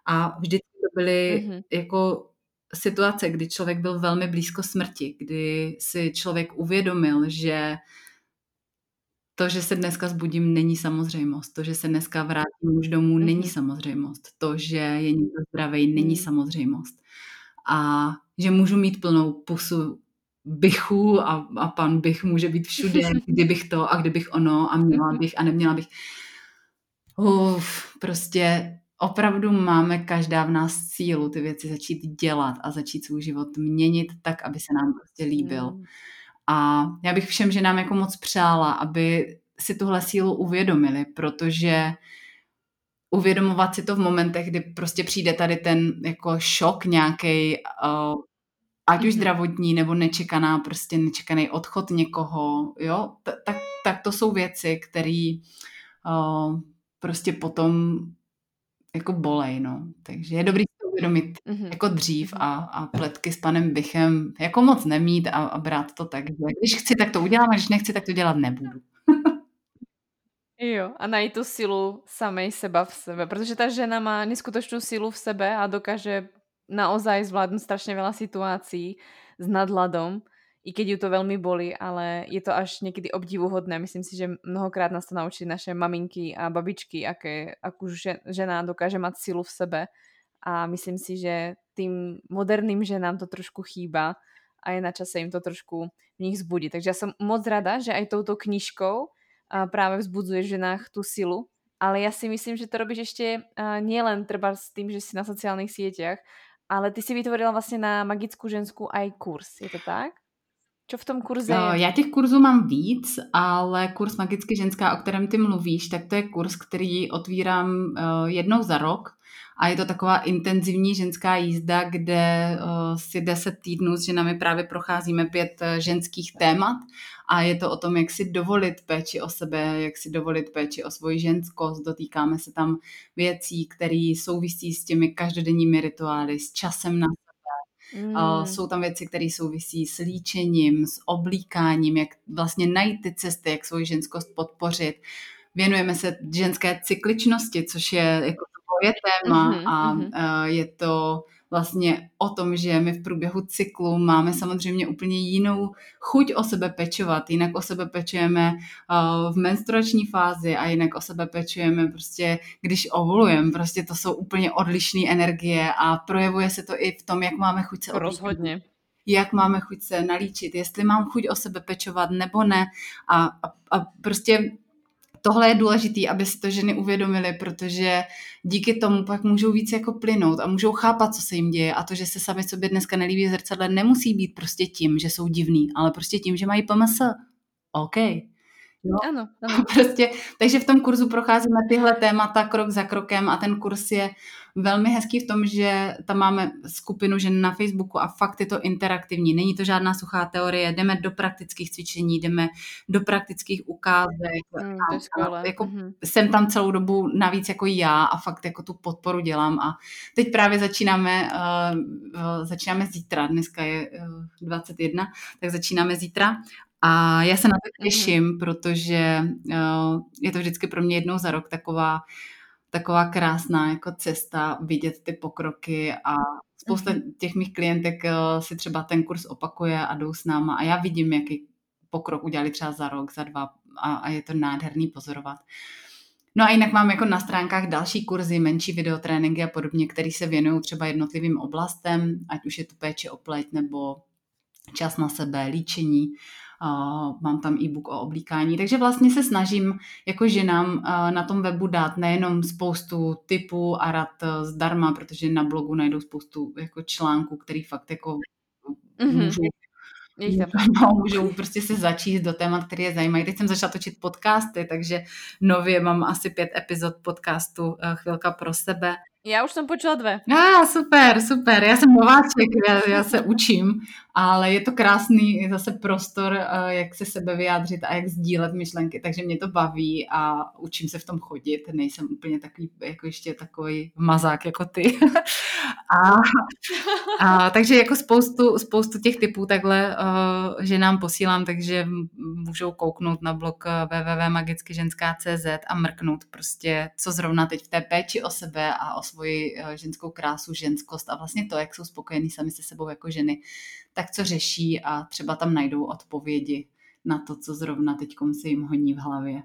a vždycky to byly mm-hmm. jako situace, kdy člověk byl velmi blízko smrti, kdy si člověk uvědomil, že to, že se dneska zbudím, není samozřejmost. To, že se dneska vrátím už domů, mm-hmm. není samozřejmost. To, že je někdo zdravý, není mm. samozřejmost. A že můžu mít plnou pusu bychu a, a pan bych může být všude, *laughs* kdybych to a kdybych ono a měla mhm. bych a neměla bych. Uf, prostě opravdu máme každá v nás sílu ty věci začít dělat a začít svůj život měnit tak, aby se nám prostě líbil. Mm. A já bych všem ženám jako moc přála, aby si tuhle sílu uvědomili, protože uvědomovat si to v momentech, kdy prostě přijde tady ten jako šok nějaký, uh, ať už mhm. zdravotní nebo nečekaná, prostě nečekaný odchod někoho, jo, tak, tak to jsou věci, které uh, prostě potom jako bolej, no. Takže je dobrý to uvědomit mm-hmm. jako dřív mhm. a, a pletky s panem Bichem jako moc nemít a, a brát to tak, že když chci, tak to udělám a když nechci, tak to dělat nebudu. Jo, a najít tu silu samej seba v sebe, protože ta žena má neskutočnú silu v sebe a dokáže naozaj zvládnuť strašne veľa situácií s nadladom i keď ju to veľmi boli, ale je to až niekedy obdivuhodné. Myslím si, že mnohokrát nás to naučí naše maminky a babičky, aké, akú žena dokáže mať silu v sebe. A myslím si, že tým moderným ženám to trošku chýba a je na čase im to trošku v nich zbudí. Takže ja som moc rada, že aj touto knižkou práve vzbudzuje v ženách tú silu, ale ja si myslím, že to robíš ešte nielen treba s tým, že si na sociálnych sieťach, ale ty si vytvorila vlastně na magickou ženskou aj kurz, je to tak? Co v tom kurze je? Já těch kurzů mám víc, ale kurz Magicky ženská, o kterém ty mluvíš, tak to je kurz, který otvírám uh, jednou za rok. A je to taková intenzivní ženská jízda, kde uh, si deset týdnů s ženami právě procházíme pět ženských témat. A je to o tom, jak si dovolit péči o sebe, jak si dovolit péči o svoji ženskost, dotýkáme se tam věcí, které souvisí s těmi každodenními rituály, s časem na Mm. Jsou tam věci, které souvisí s líčením, s oblíkáním, jak vlastně najít ty cesty, jak svoji ženskost podpořit. Věnujeme se ženské cykličnosti, což je jako to je téma mm-hmm, a mm-hmm. je to vlastně o tom, že my v průběhu cyklu máme samozřejmě úplně jinou chuť o sebe pečovat. Jinak o sebe pečujeme v menstruační fázi a jinak o sebe pečujeme prostě, když ovulujeme. Prostě to jsou úplně odlišné energie a projevuje se to i v tom, jak máme chuť se. Rozhodně jak máme chuť se nalíčit, jestli mám chuť o sebe pečovat nebo ne. A, a, a prostě tohle je důležité, aby si to ženy uvědomily, protože díky tomu pak můžou víc jako plynout a můžou chápat, co se jim děje a to, že se sami sobě dneska nelíbí zrcadle, nemusí být prostě tím, že jsou divný, ale prostě tím, že mají PMS. OK. No, ano, ano. Prostě, takže v tom kurzu procházíme tyhle témata krok za krokem a ten kurz je velmi hezký v tom, že tam máme skupinu žen na Facebooku a fakt je to interaktivní. Není to žádná suchá teorie, jdeme do praktických cvičení, jdeme do praktických ukázek. Mm, a, a jako mm-hmm. Jsem tam celou dobu navíc jako já a fakt jako tu podporu dělám a teď právě začínáme, uh, uh, začínáme zítra, dneska je uh, 21, tak začínáme zítra a já se na to mhm. těším, protože uh, je to vždycky pro mě jednou za rok taková taková krásná jako cesta vidět ty pokroky a spousta mm-hmm. těch mých klientek uh, si třeba ten kurz opakuje a jdou s náma a já vidím, jaký pokrok udělali třeba za rok, za dva a, a je to nádherný pozorovat. No a jinak mám jako na stránkách další kurzy, menší videotréninky a podobně, které se věnují třeba jednotlivým oblastem, ať už je to péče o pleť nebo čas na sebe, líčení mám tam e-book o oblíkání, takže vlastně se snažím jako ženám na tom webu dát nejenom spoustu typů a rad e, zdarma, protože na blogu najdou spoustu jako článků, který fakt jako mm-hmm. můžou No, *laughs* můžou prostě se začít do témat, které je zajímají. Teď jsem začala točit podcasty, takže nově mám asi pět epizod podcastu e, Chvilka pro sebe. Já už jsem počula dvě. Ah, super, super. Já jsem nováček, já, já se učím, ale je to krásný zase prostor, eh, jak se sebe vyjádřit a jak sdílet myšlenky, takže mě to baví a učím se v tom chodit. Nejsem úplně takový, jako ještě takový mazák jako ty. *laughs* a, a, takže jako spoustu, spoustu těch typů takhle, uh, že nám posílám, takže můžou kouknout na blog eh, www.magickyženská.cz a mrknout prostě, co zrovna teď v té péči o sebe a o svoji eh, ženskou krásu, ženskost a vlastně to, jak jsou spokojení sami se sebou jako ženy, tak co řeší a třeba tam najdou odpovědi na to, co zrovna teď se jim honí v hlavě.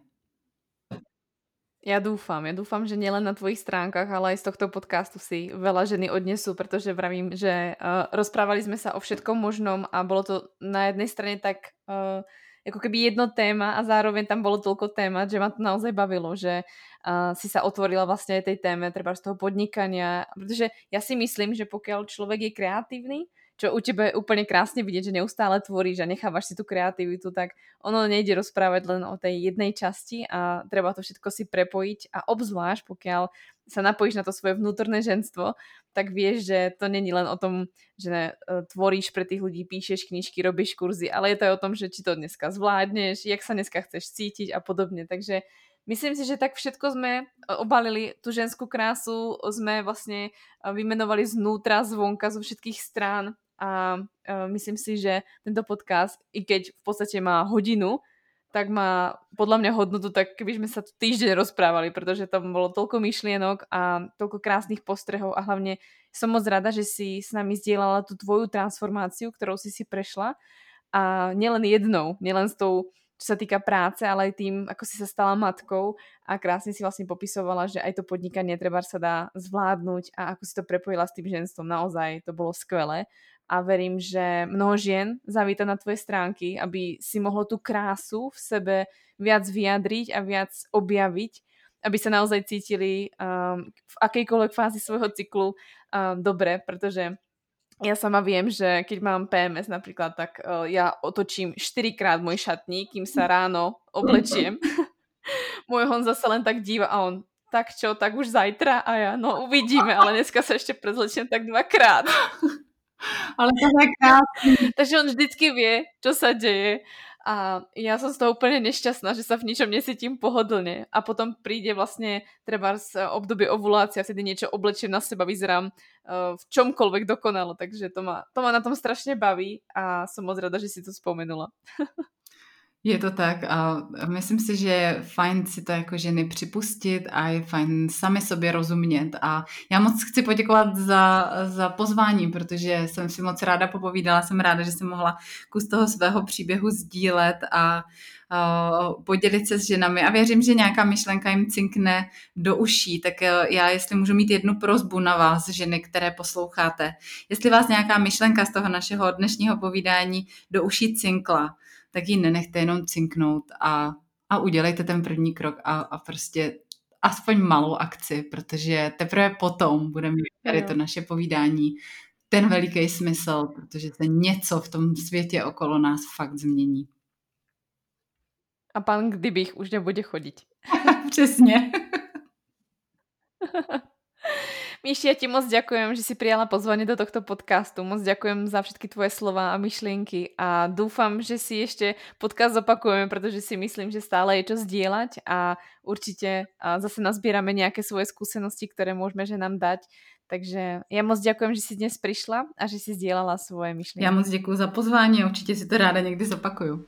Ja dúfam, ja dúfam, že nielen na tvojich stránkach, ale aj z tohto podcastu si veľa ženy odnesú, pretože vravím, že uh, rozprávali sme sa o všetkom možnom a bolo to na jednej strane tak uh, ako keby jedno téma a zároveň tam bolo toľko témat, že ma to naozaj bavilo, že uh, si sa otvorila vlastne aj tej téme, treba z toho podnikania, pretože ja si myslím, že pokiaľ človek je kreatívny, čo u tebe je úplne krásne vidieť, že neustále tvoríš a nechávaš si tú kreativitu, tak ono nejde rozprávať len o tej jednej časti a treba to všetko si prepojiť a obzvlášť pokiaľ sa napojíš na to svoje vnútorné ženstvo, tak vieš, že to není len o tom, že ne, tvoríš pre tých ľudí, píšeš knižky, robíš kurzy, ale je to aj o tom, že či to dneska zvládneš, jak sa dneska chceš cítiť a podobne. Takže Myslím si, že tak všetko sme e, obalili, tú ženskú krásu sme vlastne e, vymenovali znútra, zvonka, zo všetkých strán a uh, myslím si, že tento podcast, i keď v podstate má hodinu, tak má podľa mňa hodnotu, tak keby sme sa tu týždeň rozprávali, pretože tam bolo toľko myšlienok a toľko krásnych postrehov a hlavne som moc rada, že si s nami zdieľala tú tvoju transformáciu, ktorou si si prešla a nielen jednou, nielen s tou čo sa týka práce, ale aj tým, ako si sa stala matkou a krásne si vlastne popisovala, že aj to podnikanie treba sa dá zvládnuť a ako si to prepojila s tým ženstvom, naozaj to bolo skvelé a verím, že mnoho žien zavíta na tvoje stránky, aby si mohlo tú krásu v sebe viac vyjadriť a viac objaviť, aby sa naozaj cítili um, v akejkoľvek fázi svojho cyklu um, dobre, pretože ja sama viem, že keď mám PMS napríklad, tak uh, ja otočím 4 krát môj šatník, kým sa *laughs* ráno oblečiem. *laughs* môj Honza sa len tak díva a on, tak čo, tak už zajtra? A ja, no uvidíme, ale dneska sa ešte prezlečiem tak dvakrát. *laughs* Ale to je krásný. Takže on vždycky vie, čo sa deje. A ja som z toho úplne nešťastná, že sa v ničom nesítim pohodlne a potom príde vlastne treba z obdobie ovulácie vtedy niečo oblečím na seba, vyzerám uh, v čomkoľvek dokonalo, takže to ma, to ma na tom strašne baví a som moc rada, že si to spomenula. *laughs* Je to tak a myslím si, že je fajn si to jako ženy připustit a je fajn sami sobě rozumět. A já moc chci poděkovat za, za pozvání, protože jsem si moc ráda popovídala, jsem ráda, že jsem mohla kus toho svého příběhu sdílet a uh, podělit se s ženami. A věřím, že nějaká myšlenka jim cinkne do uší, tak uh, já jestli můžu mít jednu prozbu na vás, ženy, které posloucháte. Jestli vás nějaká myšlenka z toho našeho dnešního povídání do uší cinkla, tak ji nenechte jenom cinknout a, a udělejte ten první krok a, a prostě aspoň malou akci, protože teprve potom bude mít tady to naše povídání ten veliký smysl, protože se něco v tom světě okolo nás fakt změní. A pan kdybych už nebude chodit. *laughs* Přesně. *laughs* Míši, ja ti moc ďakujem, že si prijala pozvanie do tohto podcastu. Moc ďakujem za všetky tvoje slova a myšlienky a dúfam, že si ešte podcast zopakujeme, pretože si myslím, že stále je čo zdieľať a určite zase nazbierame nejaké svoje skúsenosti, ktoré môžeme že nám dať. Takže já moc ďakujem, že si dnes přišla a že si sdílala svoje myšlenky. Já moc děkuji za pozvání, určitě si to ráda někdy zopakuju.